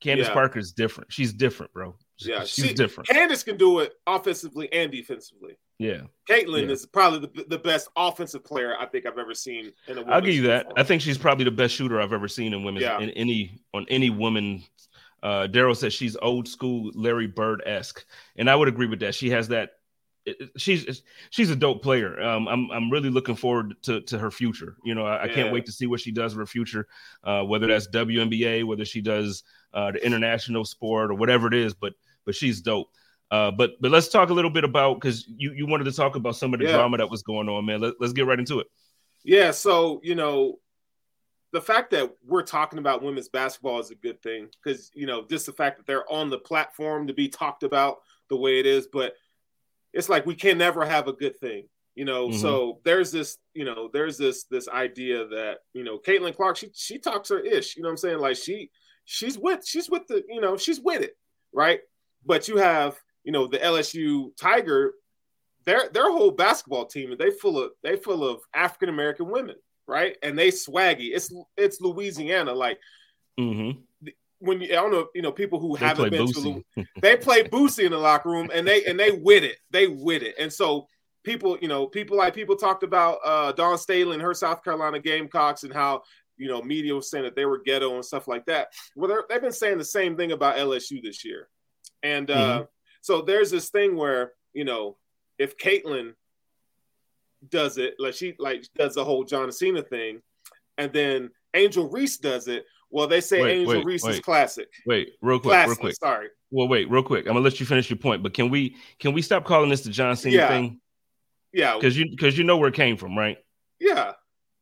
B: Candace yeah. Parker is different. She's different, bro.
D: Yeah,
B: she's she, different.
D: Candace can do it offensively and defensively.
B: Yeah,
D: Caitlin
B: yeah.
D: is probably the, the best offensive player I think I've ever seen. In a
B: I'll give you that. I think she's probably the best shooter I've ever seen in women yeah. in any on any woman. Uh, Daryl says she's old school Larry Bird esque, and I would agree with that. She has that she's she's a dope player. Um, I'm I'm really looking forward to to her future. You know, I, I can't wait to see what she does in her future, uh, whether that's WNBA, whether she does uh, the international sport or whatever it is. But but she's dope. Uh, but but let's talk a little bit about because you you wanted to talk about some of the yeah. drama that was going on, man. Let, let's get right into it.
D: Yeah. So you know. The fact that we're talking about women's basketball is a good thing because you know just the fact that they're on the platform to be talked about the way it is. But it's like we can never have a good thing you know mm-hmm. so there's this you know there's this this idea that you know caitlin clark she she talks her ish you know what i'm saying like she she's with she's with the you know she's with it right but you have you know the lsu tiger their their whole basketball team and they full of they full of african american women right and they swaggy it's it's louisiana like
B: mm-hmm
D: when you, I don't know, you know, people who they haven't been Boosie. to, they play Boosie in the locker room, and they and they with it, they with it, and so people, you know, people like people talked about uh Dawn Staley and her South Carolina Gamecocks and how you know media was saying that they were ghetto and stuff like that. Well, they've been saying the same thing about LSU this year, and uh, mm-hmm. so there's this thing where you know if Caitlin does it, like she like does the whole John Cena thing, and then Angel Reese does it well, they say wait, Angel wait, Reese wait. is classic.
B: Wait, real quick,
D: classic,
B: real quick.
D: Sorry.
B: Well, wait, real quick. I'm gonna let you finish your point, but can we can we stop calling this the John Cena
D: yeah.
B: thing?
D: Yeah,
B: because you because you know where it came from, right?
D: Yeah.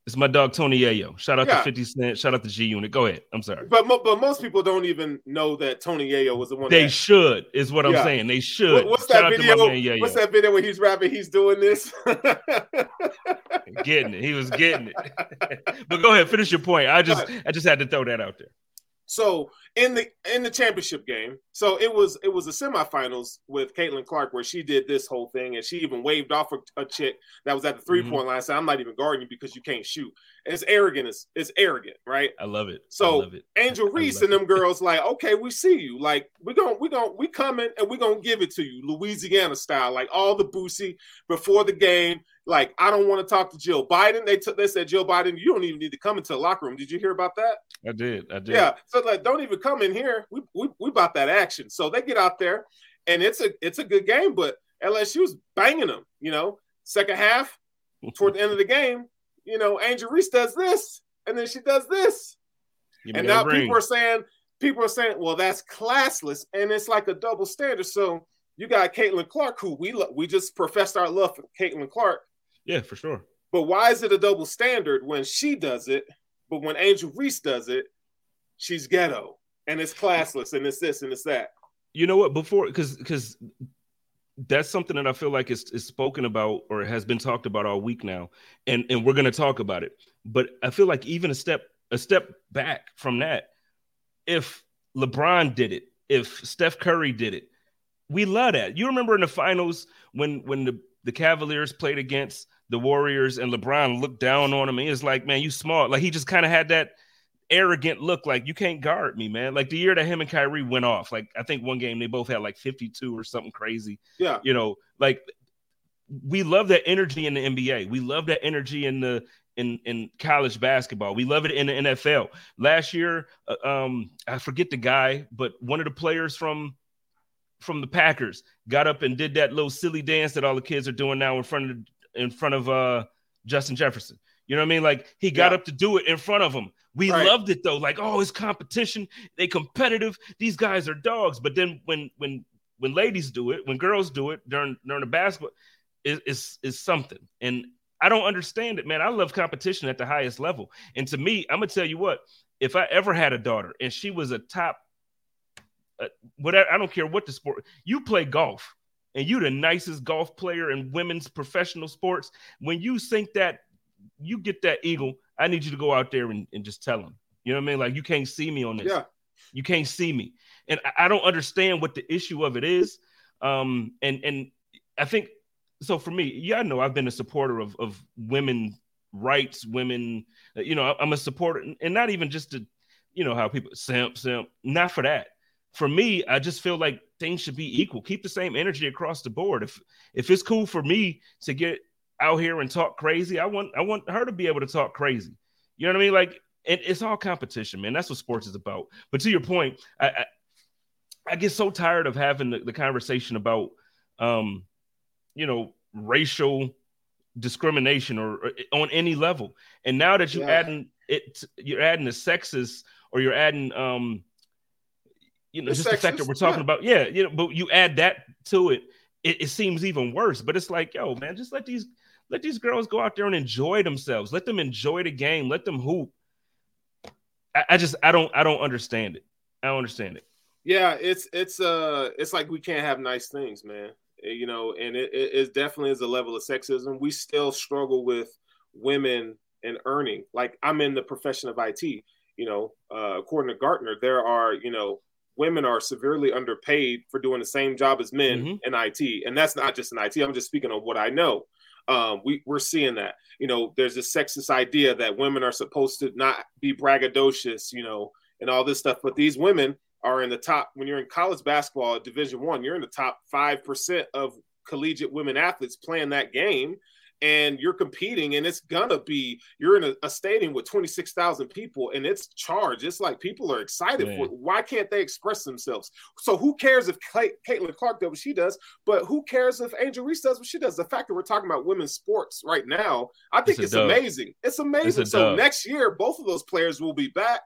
B: It's my dog Tony Yayo. Shout out yeah. to 50 Cent. Shout out to G Unit. Go ahead. I'm sorry.
D: But but most people don't even know that Tony Yayo was the one.
B: They
D: that...
B: should, is what I'm saying. They should.
D: what's Shout that video? What's that video where he's rapping? He's doing this.
B: getting it. He was getting it. but go ahead, finish your point. I just I just had to throw that out there.
D: So in the in the championship game, so it was it was the semifinals with Caitlin Clark where she did this whole thing and she even waved off a, a chick that was at the three point mm-hmm. line. Said, "I'm not even guarding you because you can't shoot." It's arrogant. It's, it's arrogant, right?
B: I love it.
D: So
B: love it.
D: Angel Reese and them it. girls like, okay, we see you. Like we going we going we coming and we're gonna give it to you, Louisiana style. Like all the boosie before the game. Like, I don't want to talk to Jill Biden. They took they said Jill Biden, you don't even need to come into the locker room. Did you hear about that?
B: I did. I did.
D: Yeah. So like, don't even come in here. We we we about that action. So they get out there, and it's a it's a good game. But LSU's banging them. You know, second half, toward the end of the game, you know, Angel Reese does this, and then she does this, and now ring. people are saying people are saying, well, that's classless, and it's like a double standard. So you got Caitlin Clark, who we lo- we just professed our love for Caitlin Clark
B: yeah, for sure.
D: But why is it a double standard when she does it, but when Angel Reese does it, she's ghetto and it's classless and it's this and it's that.
B: You know what? Before, because because that's something that I feel like is, is spoken about or has been talked about all week now, and and we're going to talk about it. But I feel like even a step a step back from that, if LeBron did it, if Steph Curry did it, we love that. You remember in the finals when when the the Cavaliers played against the Warriors and LeBron looked down on him. He was like, man, you smart. Like he just kind of had that arrogant look, like you can't guard me, man. Like the year that him and Kyrie went off, like I think one game they both had like 52 or something crazy.
D: Yeah.
B: You know, like we love that energy in the NBA. We love that energy in the in in college basketball. We love it in the NFL. Last year, uh, um, I forget the guy, but one of the players from from the Packers got up and did that little silly dance that all the kids are doing now in front of in front of uh Justin Jefferson. You know what I mean? Like he got yeah. up to do it in front of him. We right. loved it though. Like, oh, it's competition. They competitive. These guys are dogs. But then when when when ladies do it, when girls do it during during the basketball, is is something. And I don't understand it, man. I love competition at the highest level. And to me, I'm gonna tell you what. If I ever had a daughter and she was a top, uh, whatever, I don't care what the sport. You play golf and you the nicest golf player in women's professional sports, when you sink that, you get that eagle. I need you to go out there and, and just tell them. You know what I mean? Like you can't see me on this.
D: Yeah.
B: You can't see me. And I, I don't understand what the issue of it is. Um, and and I think so for me, yeah, I know I've been a supporter of of women rights, women, you know, I'm a supporter, and not even just to, you know, how people simp, simp, not for that for me, I just feel like things should be equal. Keep the same energy across the board. If if it's cool for me to get out here and talk crazy, I want I want her to be able to talk crazy. You know what I mean? Like it, it's all competition, man. That's what sports is about. But to your point, I I, I get so tired of having the, the conversation about um, you know, racial discrimination or, or on any level. And now that you're yeah. adding it, you're adding the sexist or you're adding um you know, just the fact that we're talking yeah. about, yeah, you know, but you add that to it, it, it seems even worse. But it's like, yo, man, just let these let these girls go out there and enjoy themselves. Let them enjoy the game. Let them hoop. I, I just I don't I don't understand it. I don't understand it.
D: Yeah, it's it's uh it's like we can't have nice things, man. Eh, you know, and it, it definitely is a level of sexism. We still struggle with women and earning. Like I'm in the profession of IT. You know, uh, according to Gartner, there are you know women are severely underpaid for doing the same job as men mm-hmm. in IT. And that's not just in IT. I'm just speaking of what I know. Um, we, we're seeing that. You know, there's this sexist idea that women are supposed to not be braggadocious, you know, and all this stuff. But these women are in the top when you're in college basketball at division one, you're in the top five percent of collegiate women athletes playing that game and you're competing and it's gonna be you're in a, a stadium with 26,000 people and it's charged. It's like people are excited Man. for it. Why can't they express themselves? So who cares if Caitlin Clark does what she does, but who cares if Angel Reese does what she does? The fact that we're talking about women's sports right now, I think it's, it's amazing. It's amazing. It's so next year, both of those players will be back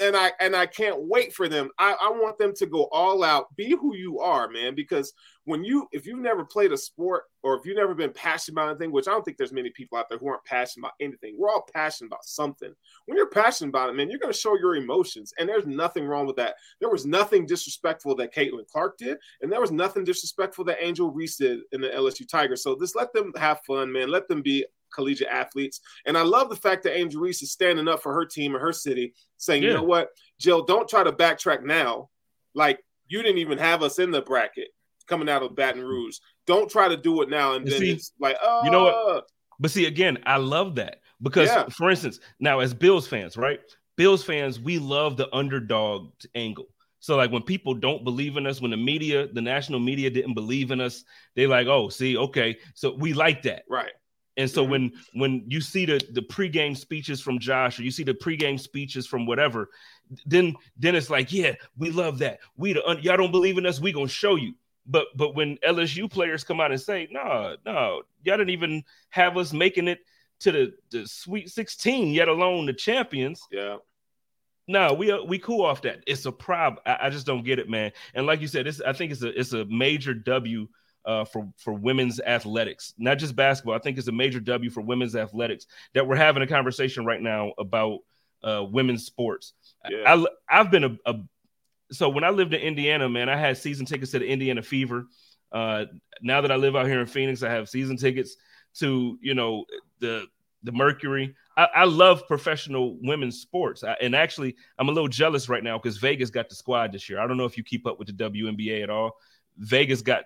D: and I and I can't wait for them. I, I want them to go all out, be who you are, man. Because when you if you've never played a sport or if you've never been passionate about anything, which I don't think there's many people out there who aren't passionate about anything. We're all passionate about something. When you're passionate about it, man, you're gonna show your emotions. And there's nothing wrong with that. There was nothing disrespectful that Caitlin Clark did, and there was nothing disrespectful that Angel Reese did in the LSU Tigers. So just let them have fun, man. Let them be collegiate athletes. And I love the fact that Angel Reese is standing up for her team and her city, saying, yeah. you know what, Jill, don't try to backtrack now. Like you didn't even have us in the bracket coming out of Baton Rouge. Don't try to do it now. And then see, it's like, oh,
B: you know what? Ah. But see, again, I love that because, yeah. for instance, now as Bills fans, right? Bills fans, we love the underdog angle. So like when people don't believe in us, when the media, the national media didn't believe in us, they like, oh, see, okay, so we like that,
D: right?
B: And so mm-hmm. when when you see the the pregame speeches from Josh or you see the pregame speeches from whatever, then then it's like, yeah, we love that. We the y'all don't believe in us, we gonna show you. But but when LSU players come out and say, no, no, y'all didn't even have us making it to the, the Sweet 16, yet alone the champions.
D: Yeah.
B: No, we we cool off that. It's a problem. I, I, just don't get it, man. And like you said, it's I think it's a it's a major W uh, for for women's athletics, not just basketball. I think it's a major W for women's athletics that we're having a conversation right now about uh, women's sports. Yeah. I, I've been a, a, so when I lived in Indiana, man, I had season tickets to the Indiana Fever. Uh, now that I live out here in Phoenix, I have season tickets to you know the the Mercury. I, I love professional women's sports, I, and actually, I'm a little jealous right now because Vegas got the squad this year. I don't know if you keep up with the WNBA at all. Vegas got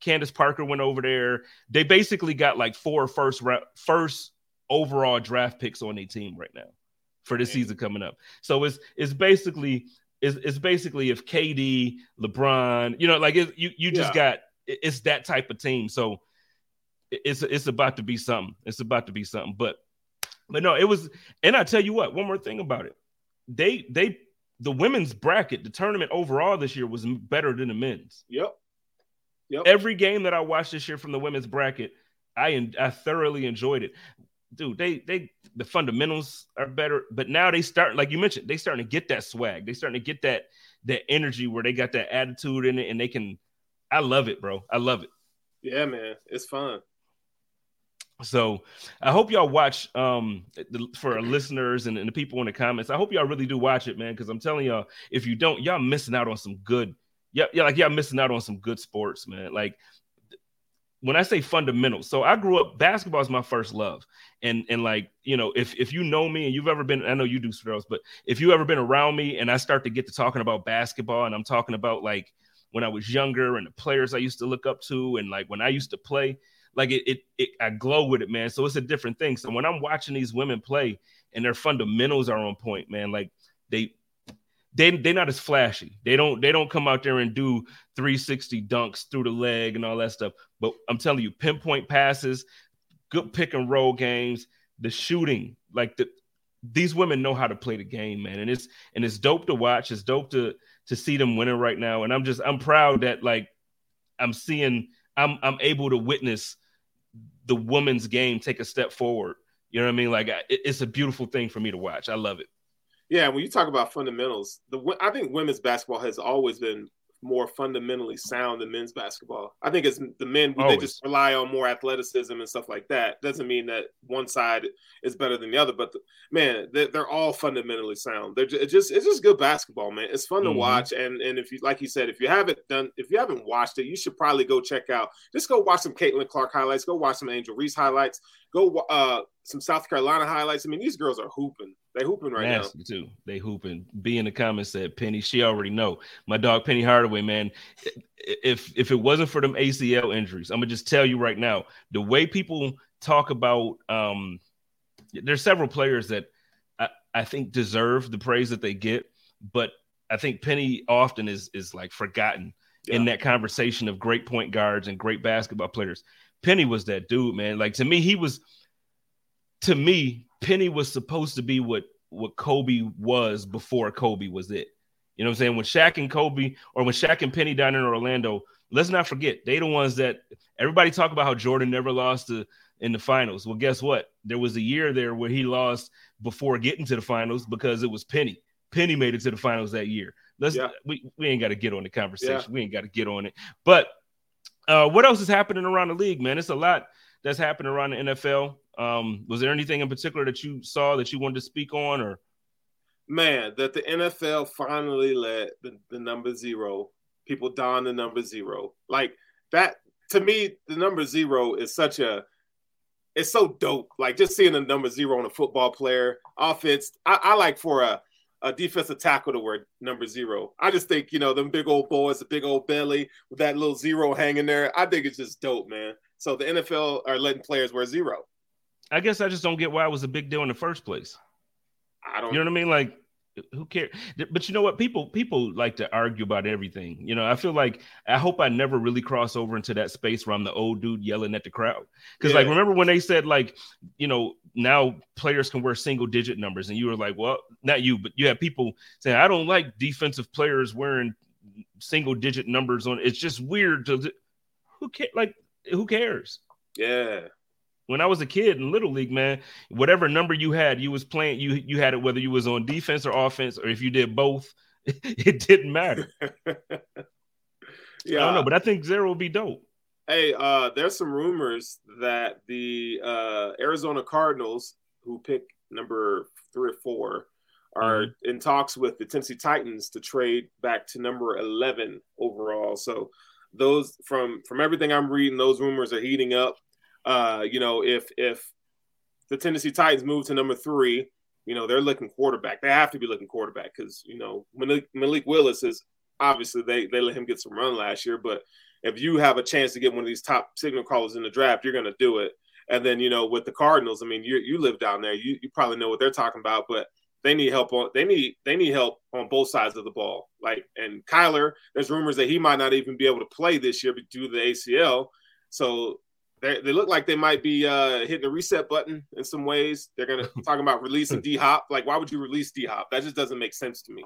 B: Candace Parker went over there. They basically got like four first first overall draft picks on their team right now for this season coming up. So it's it's basically it's, it's basically if KD, LeBron, you know, like it, you you just yeah. got it's that type of team. So it's it's about to be something. It's about to be something. But but no, it was. And I tell you what, one more thing about it. They they the women's bracket, the tournament overall this year was better than the men's.
D: Yep.
B: Yep. Every game that I watched this year from the women's bracket, I I thoroughly enjoyed it. Dude, they they the fundamentals are better, but now they start like you mentioned, they starting to get that swag. They starting to get that that energy where they got that attitude in it, and they can. I love it, bro. I love it.
D: Yeah, man, it's fun.
B: So I hope y'all watch um the, for our listeners and, and the people in the comments. I hope y'all really do watch it, man, because I'm telling y'all, if you don't, y'all missing out on some good yeah, yeah, like yeah, missing out on some good sports, man. Like when I say fundamentals, so I grew up basketball is my first love, and and like you know, if if you know me and you've ever been, I know you do, Sterls, but if you ever been around me and I start to get to talking about basketball and I'm talking about like when I was younger and the players I used to look up to and like when I used to play, like it, it, it I glow with it, man. So it's a different thing. So when I'm watching these women play and their fundamentals are on point, man, like they they they're not as flashy. They don't they don't come out there and do 360 dunks through the leg and all that stuff. But I'm telling you, pinpoint passes, good pick and roll games, the shooting, like the these women know how to play the game, man. And it's and it's dope to watch. It's dope to to see them winning right now. And I'm just I'm proud that like I'm seeing I'm I'm able to witness the women's game take a step forward. You know what I mean? Like it's a beautiful thing for me to watch. I love it.
D: Yeah, when you talk about fundamentals, the I think women's basketball has always been more fundamentally sound than men's basketball. I think it's the men they just rely on more athleticism and stuff like that. Doesn't mean that one side is better than the other, but the, man, they're, they're, all fundamentally sound. They're just it's just good basketball, man. It's fun mm-hmm. to watch, and and if you like you said, if you haven't done if you haven't watched it, you should probably go check out. Just go watch some Caitlin Clark highlights. Go watch some Angel Reese highlights. Go uh some South Carolina highlights. I mean, these girls are hooping. They hooping right now.
B: too. They hooping. Be in the comments said Penny. She already know. My dog Penny Hardaway, man. If if it wasn't for them ACL injuries, I'm gonna just tell you right now. The way people talk about um, there's several players that I, I think deserve the praise that they get, but I think Penny often is is like forgotten yeah. in that conversation of great point guards and great basketball players. Penny was that dude, man. Like to me, he was to me, Penny was supposed to be what what Kobe was before Kobe was it. You know what I'm saying? When Shaq and Kobe, or when Shaq and Penny down in Orlando, let's not forget they the ones that everybody talk about how Jordan never lost to, in the finals. Well, guess what? There was a year there where he lost before getting to the finals because it was Penny. Penny made it to the finals that year. Let's
D: Yeah.
B: we, we ain't got to get on the conversation.
D: Yeah.
B: We ain't got to get on it. But uh, what else is happening around the league, man? It's a lot that's happening around the NFL. Um, was there anything in particular that you saw that you wanted to speak on, or
D: man, that the NFL finally let the, the number zero people don the number zero. Like that to me, the number zero is such a it's so dope. Like just seeing the number zero on a football player, offense. I, I like for a, a defensive tackle to wear number zero. I just think, you know, them big old boys, the big old belly with that little zero hanging there. I think it's just dope, man. So the NFL are letting players wear zero.
B: I guess I just don't get why it was a big deal in the first place.
D: I don't
B: You know what I mean? Like, who cares? But you know what? People people like to argue about everything. You know, I feel like I hope I never really cross over into that space where I'm the old dude yelling at the crowd. Because like, remember when they said like, you know, now players can wear single digit numbers, and you were like, well, not you, but you have people saying I don't like defensive players wearing single digit numbers on. It's just weird to who care? Like, who cares?
D: Yeah.
B: when I was a kid in little league, man, whatever number you had, you was playing. You you had it whether you was on defense or offense, or if you did both, it didn't matter.
D: yeah.
B: I don't know, but I think zero would be dope.
D: Hey, uh, there's some rumors that the uh, Arizona Cardinals, who pick number three or four, are in talks with the Tennessee Titans to trade back to number 11 overall. So those from from everything I'm reading, those rumors are heating up. Uh, you know, if if the Tennessee Titans move to number three, you know they're looking quarterback. They have to be looking quarterback because you know Malik, Malik Willis is obviously they they let him get some run last year, but if you have a chance to get one of these top signal callers in the draft, you're going to do it. And then you know with the Cardinals, I mean you you live down there, you you probably know what they're talking about, but they need help on they need they need help on both sides of the ball. Like and Kyler, there's rumors that he might not even be able to play this year due to the ACL. So they, they look like they might be uh, hitting the reset button in some ways. They're gonna talk about releasing D Hop. Like, why would you release D Hop? That just doesn't make sense to me.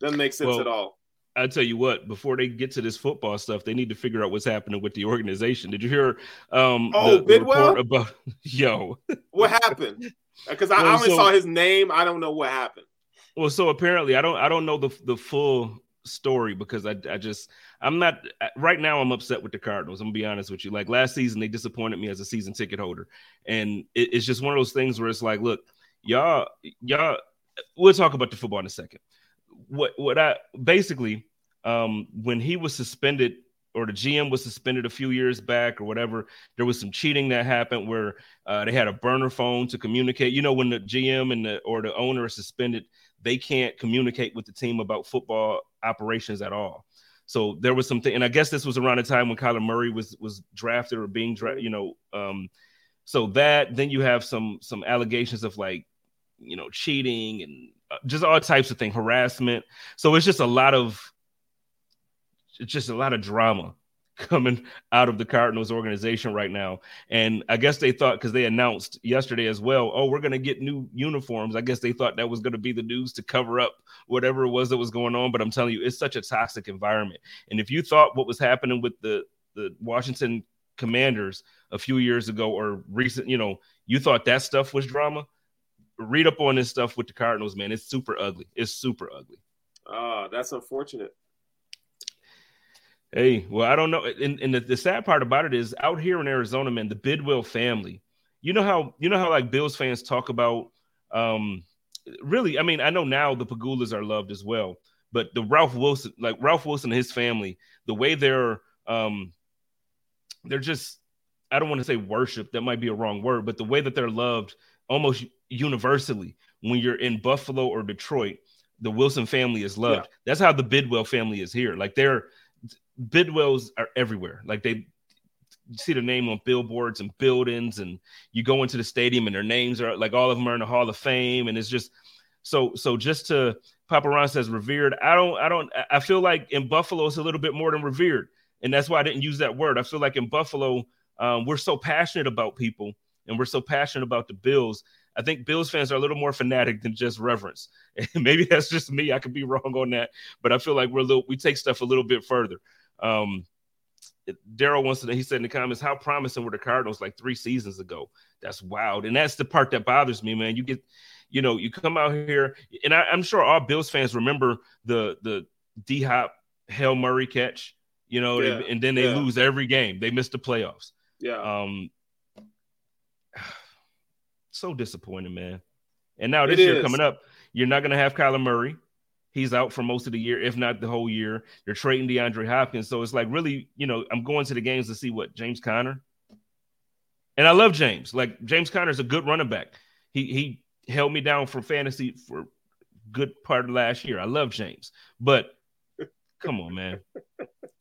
D: Doesn't make sense
B: Well,
D: at all.
B: I tell you what, before they get to this football stuff, they need to figure out what's happening with the organization. Did you hear? Um,
D: Oh,
B: the, the
D: Bidwell?
B: report about yo.
D: What happened? Because I, I only
B: so-
D: saw his name. I don't know what happened.
B: Well, so apparently, I don't I don't know the the full story because I I just I'm not right now. I'm upset with the Cardinals. I'm gonna be honest with you. Like last season, they disappointed me as a season ticket holder, and it, it's just one of those things where it's like, look, y'all, y'all. We'll talk about the football in a second. What what I basically um when he was suspended or the GM was suspended a few years back or whatever, there was some cheating that happened where uh, they had a burner phone to communicate. You know, when the GM and the or the owner is suspended, they can't communicate with the team about football operations at all. So there was something, and I guess this was around the time when Kyler Murray was was drafted or being drafted. You know, um, so that then you have some some allegations of like, you know, cheating and just all types of things, harassment. So it's just a lot of, it's just a lot of drama coming out of the Cardinals organization right now. And I guess they thought because they announced yesterday as well, oh, we're going to get new uniforms. I guess they thought that was going to be the news to cover up whatever it was that was going on. But I'm telling you, it's such a toxic environment. And if you thought what was happening with the the Washington Commanders a few years ago or recent, you know, you thought that stuff was drama. Read up on this stuff with the Cardinals, man. It's super ugly. It's super ugly.
D: Ah, that's unfortunate.
B: Hey, well, I don't know. And, and the, the sad part about it is out here in Arizona, man, the Bidwell family. You know how you know how like Bills fans talk about um really, I mean, I know now the Pegulas are loved as well, but the Ralph Wilson, like Ralph Wilson and his family, the way they're um they're just I don't want to say worship, that might be a wrong word, but the way that they're loved almost universally when you're in Buffalo or Detroit, the Wilson family is loved.
D: Yeah.
B: That's how the Bidwell family is here. Like they're Bidwells are everywhere. Like they see their name on billboards and buildings, and you go into the stadium and their names are like all of them are in the Hall of Fame, and it's just so so. Just to Papa Ron says revered. I don't I don't I feel like in Buffalo it's a little bit more than revered, and that's why I didn't use that word. I feel like in Buffalo um, we're so passionate about people, and we're so passionate about the Bills. I think Bills fans are a little more fanatic than just reverence. And maybe that's just me. I could be wrong on that, but I feel like we're a little we take stuff a little bit further. Um, Daryl wants to. know, He said in the comments, "How promising were the Cardinals like three seasons ago?" That's wild, and that's the part that bothers me, man. You get, you know, you come out here, and I, am sure all Bills fans remember the the D Hop Hail Murray catch, you know, yeah. and then they yeah. lose every game. They miss the playoffs.
D: Yeah.
B: Um. So disappointing, man. And now this it year is. coming up, you're not going to have Kyler Murray. He's out for most of the year, if not the whole year. They're trading DeAndre Hopkins. So it's like really, you know, I'm going to the games to see what James Conner. And I love James. Like James Conner is a good running back. He he held me down for fantasy for good part of last year. I love James. But come on, man.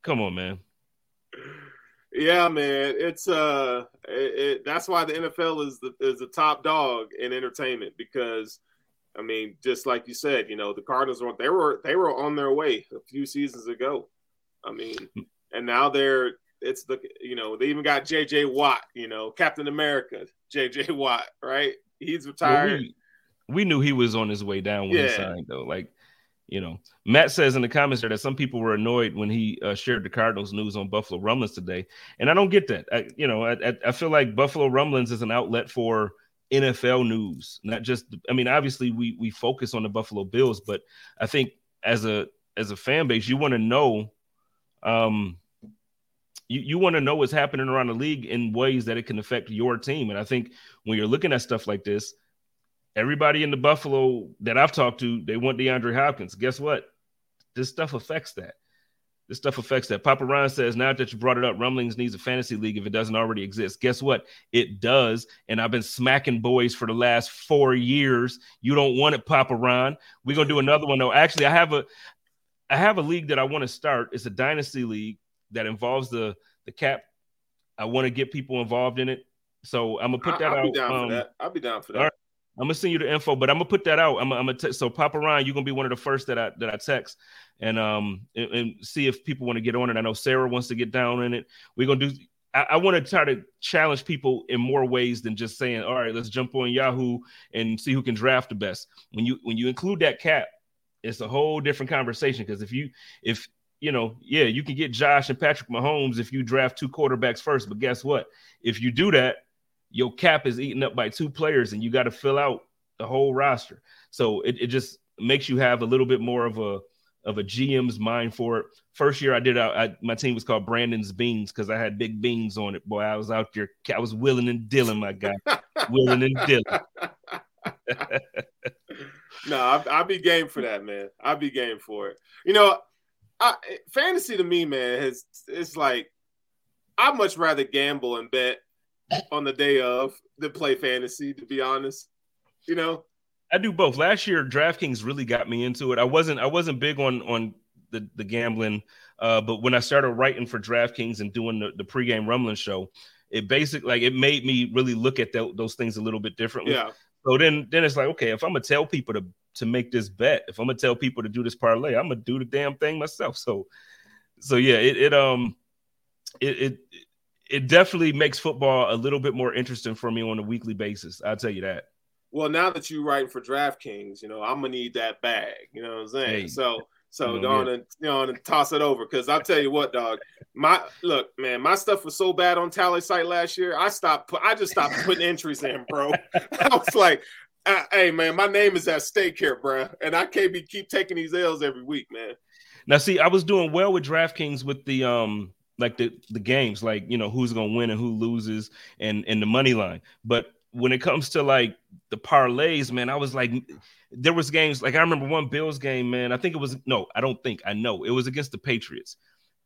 B: Come on, man.
D: Yeah, man. It's uh it, it, that's why the NFL is the is the top dog in entertainment because I mean, just like you said, you know, the Cardinals were they were they were on their way a few seasons ago. I mean, and now they're it's the you know they even got J.J. Watt, you know, Captain America, J.J. Watt, right? He's retired. Well,
B: we, we, knew he was on his way down when yeah. he signed, though. Like, you know, Matt says in the comments there that some people were annoyed when he uh, shared the Cardinals news on Buffalo Rumblings today, and I don't get that. I, you know, I, I feel like Buffalo Rumblings is an outlet for NFL news, not just I mean, obviously we we focus on the Buffalo Bills, but I think as a as a fan base, you want to know um you, you want to know what's happening around the league in ways that it can affect your team. And I think when you're looking at stuff like this, everybody in the Buffalo that I've talked to, they want DeAndre Hopkins. Guess what? This stuff affects that. This stuff affects that. Papa Ron says, now that you brought it up, Rumblings needs a fantasy league if it doesn't already exist. Guess what? It does. And I've been smacking boys for the last four years. You don't want it, Papa Ron. We're gonna do another one though. Actually, I have a I have a league that I want to start. It's a dynasty league that involves the the cap. I want to get people involved in it. So I'm gonna put that
D: I'll
B: out.
D: Be down um, for that. I'll be down for that.
B: I'm gonna send you the info, but I'm gonna put that out. I'm, I'm gonna so Papa Ryan, you're gonna be one of the first that I that I text and um and, and see if people want to get on it. I know Sarah wants to get down in it. We're gonna do. I, I want to try to challenge people in more ways than just saying, "All right, let's jump on Yahoo and see who can draft the best." When you when you include that cap, it's a whole different conversation. Because if you if you know, yeah, you can get Josh and Patrick Mahomes if you draft two quarterbacks first. But guess what? If you do that, your cap is eaten up by two players and you got to fill out the whole roster. So it, it just makes you have a little bit more of a of a GM's mind for it. First year I did, I, I my team was called Brandon's Beans because I had big beans on it. Boy, I was out there, I was willing and dealing, my guy, willing and dealing.
D: no, I'll, I'll, be game for that, man. I'll be game for it. You know, I, fantasy to me, man, is it's like I'd much rather gamble and bet on the day of than play fantasy. To be honest, you know,
B: I do both. Last year, DraftKings really got me into it. I wasn't I wasn't big on on the the gambling, uh, but when I started writing for DraftKings and doing the, the pregame rumbling show, it basically like it made me really look at the, those things a little bit differently.
D: Yeah.
B: So then then it's like, okay, if I'm gonna tell people to to make this bet, if I'm gonna tell people to do this parlay, I'm gonna do the damn thing myself. So so yeah, it, it um it, it it definitely makes football a little bit more interesting for me on a weekly basis. I'll tell you that.
D: Well, now that you're writing for DraftKings, you know I'm gonna need that bag. You know what I'm saying? Hey, so, so don't you know, and toss it over because I'll tell you what, dog. My look, man, my stuff was so bad on Tally site last year. I stopped. I just stopped putting entries in, bro. I was like, uh, hey, man, my name is at stake here, bro, and I can't be keep taking these L's every week, man.
B: Now, see, I was doing well with DraftKings with the um like the the games, like you know who's gonna win and who loses, and and the money line. But when it comes to like the parlays, man, I was like, there was games like I remember one Bills game, man. I think it was no, I don't think I know it was against the Patriots,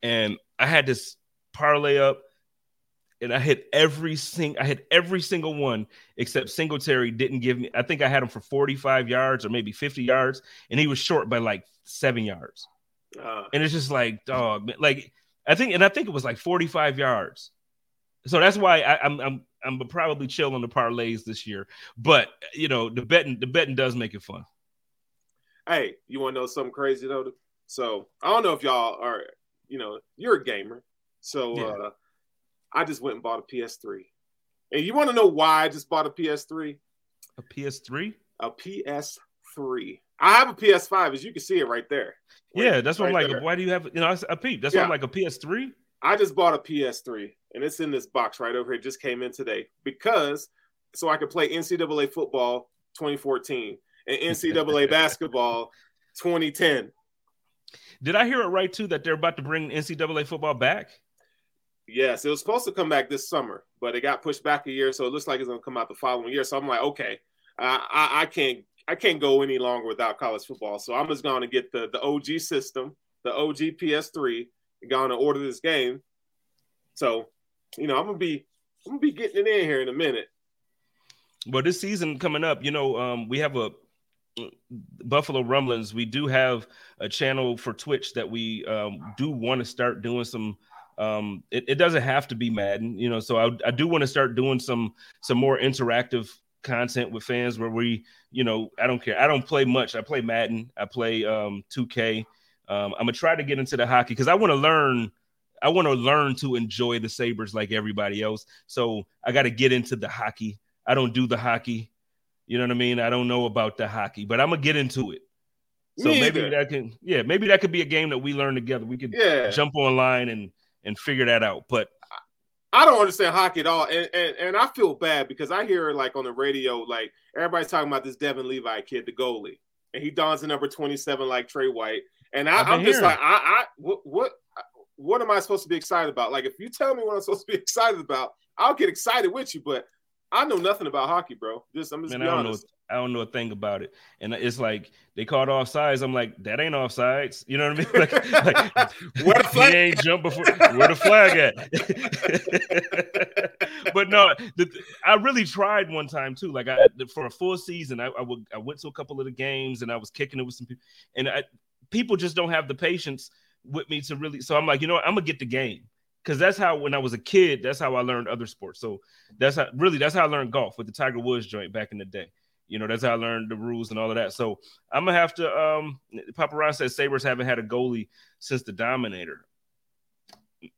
B: and I had this parlay up, and I hit every sing, I hit every single one except Singletary didn't give me. I think I had him for forty five yards or maybe fifty yards, and he was short by like seven yards. Uh, and it's just like, dog, like I think, and I think it was like 45 yards. So that's why I, am I'm, I'm I'm probably chill on the parlays this year. But you know, the betting the betting does make it fun.
D: Hey, you want to know something crazy though? So I don't know if y'all are, you know, you're a gamer. So yeah. uh, I just went and bought a PS3. And you want to know why I just bought a PS3?
B: A PS3?
D: A PS3. I have a PS5, as you can see it right there.
B: Yeah, that's what right I'm like. There. Why do you have you know a peep? That's yeah. why I'm like a PS3.
D: I just bought a PS3 and it's in this box right over here. It just came in today because so I could play NCAA football 2014 and NCAA basketball 2010.
B: Did I hear it right too that they're about to bring NCAA football back?
D: Yes, it was supposed to come back this summer, but it got pushed back a year, so it looks like it's going to come out the following year. So I'm like, okay, I, I can't I can't go any longer without college football. So I'm just going to get the the OG system, the OG PS3, and going to order this game. So, you know, I'm gonna be I'm gonna be getting it in here in a minute.
B: Well, this season coming up, you know, um, we have a Buffalo Rumblings. We do have a channel for Twitch that we um, do want to start doing some. Um, it, it, doesn't have to be Madden, you know. So I, I do want to start doing some some more interactive content with fans where we, you know, I don't care. I don't play much. I play Madden. I play um, 2K. Um, I'm gonna try to get into the hockey because I want to learn. I want to learn to enjoy the Sabres like everybody else. So I got to get into the hockey. I don't do the hockey. You know what I mean? I don't know about the hockey, but I'm gonna get into it. So Me maybe either. that can, yeah, maybe that could be a game that we learn together. We could yeah. jump online and and figure that out. But
D: I don't understand hockey at all, and, and and I feel bad because I hear like on the radio, like everybody's talking about this Devon Levi kid, the goalie, and he dons the number twenty seven like Tre White, and I, am just like, I, I what what what am I supposed to be excited about? Like, if you tell me what I'm supposed to be excited about, I'll get excited with you, but I know nothing about hockey, bro. Just I'm just Man,
B: don't honest. I don't know a thing about it. And it's like they called offsides. I'm like, that ain't offsides. You know what I mean? Like, like where the flag? He ain't jump before where the flag at. but no, the, I really tried one time too. Like I for a full season, I, I, would I went to a couple of the games and I was kicking it with some people, and I, people just don't have the patience with me to really. So I'm like, you know what? I'm gonna get the game because that's how when I was a kid, that's how I learned other sports. So that's how really that's how I learned golf with the Tiger Woods joint back in the day. You know, that's how I learned the rules and all of that. So I'm gonna have to. Um, Paparazzi says Sabres haven't had a goalie since the Dominator.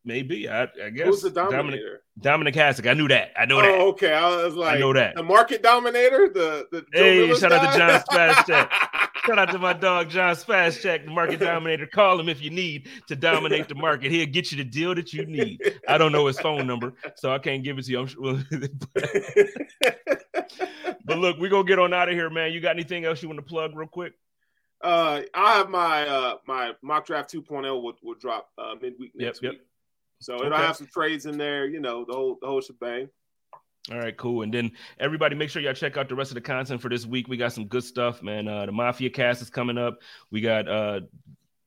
B: Maybe I, I guess.
D: Who's the Dominator?
B: Dominic, Dominik Hasek. I knew that. I know that.
D: Oh, okay. I was like,
B: I know that.
D: The market dominator. The, the
B: hey, shout guy? out to John Spazcheck. shout out to my dog John Spazcheck, the market dominator. Call him if you need to dominate the market. He'll get you the deal that you need. I don't know his phone number, so I can't give it to you. but look, we're gonna get on out of here, man. You got anything else you want to plug real quick?
D: Uh, I have my uh my mock draft 2.0 will, will drop uh midweek next yep, week. Yep. So it'll have some trades in there, you know, the whole the whole shebang.
B: All right, cool. And then everybody, make sure y'all check out the rest of the content for this week. We got some good stuff, man. Uh, the Mafia cast is coming up. We got uh,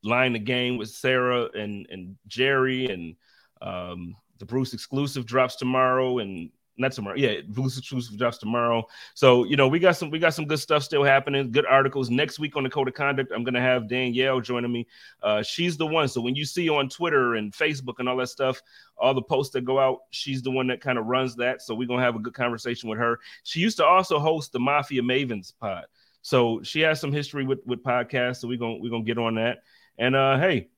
B: line the game with Sarah and and Jerry, and um, the Bruce exclusive drops tomorrow, and not tomorrow. Yeah, Boost exclusive drops tomorrow. So you know we got some we got some good stuff still happening. Good articles next week on the code of conduct. I'm gonna have Danielle joining me. Uh, she's the one. So when you see on Twitter and Facebook and all that stuff, all the posts that go out, she's the one that kind of runs that. So we're gonna have a good conversation with her. She used to also host the Mafia Mavens pod. So she has some history with with podcasts. So we're gonna we're gonna get on that. And uh hey,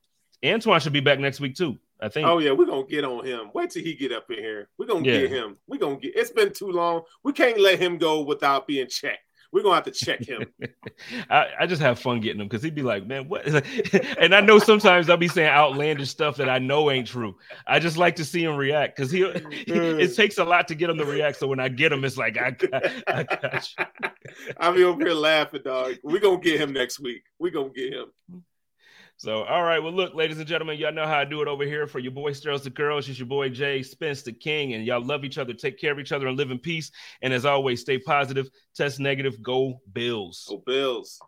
B: Antoine should be back next week too. I think.
D: Oh yeah, we're gonna get on him. Wait till he get up in here. We're gonna yeah. get him. We're gonna get. It's been too long. We can't let him go without being checked. We're gonna have to check him.
B: I, I, just have fun getting him because he'd be like, "Man, what?" and I know sometimes I'll be saying outlandish stuff that I know ain't true. I just like to see him react because he, it mm. takes a lot to get him to react. So when I get him, it's like I, I, I got you.
D: I'll be over here laughing, dog. We're gonna get him next week. We're gonna get him.
B: So, all right. Well, look, ladies and gentlemen, y'all know how I do it over here for your boy Sterls the Girls. It's your boy Jay Spence the King, and y'all love each other, take care of each other, and live in peace. And as always, stay positive, test negative, go Bills.
D: Go Bills.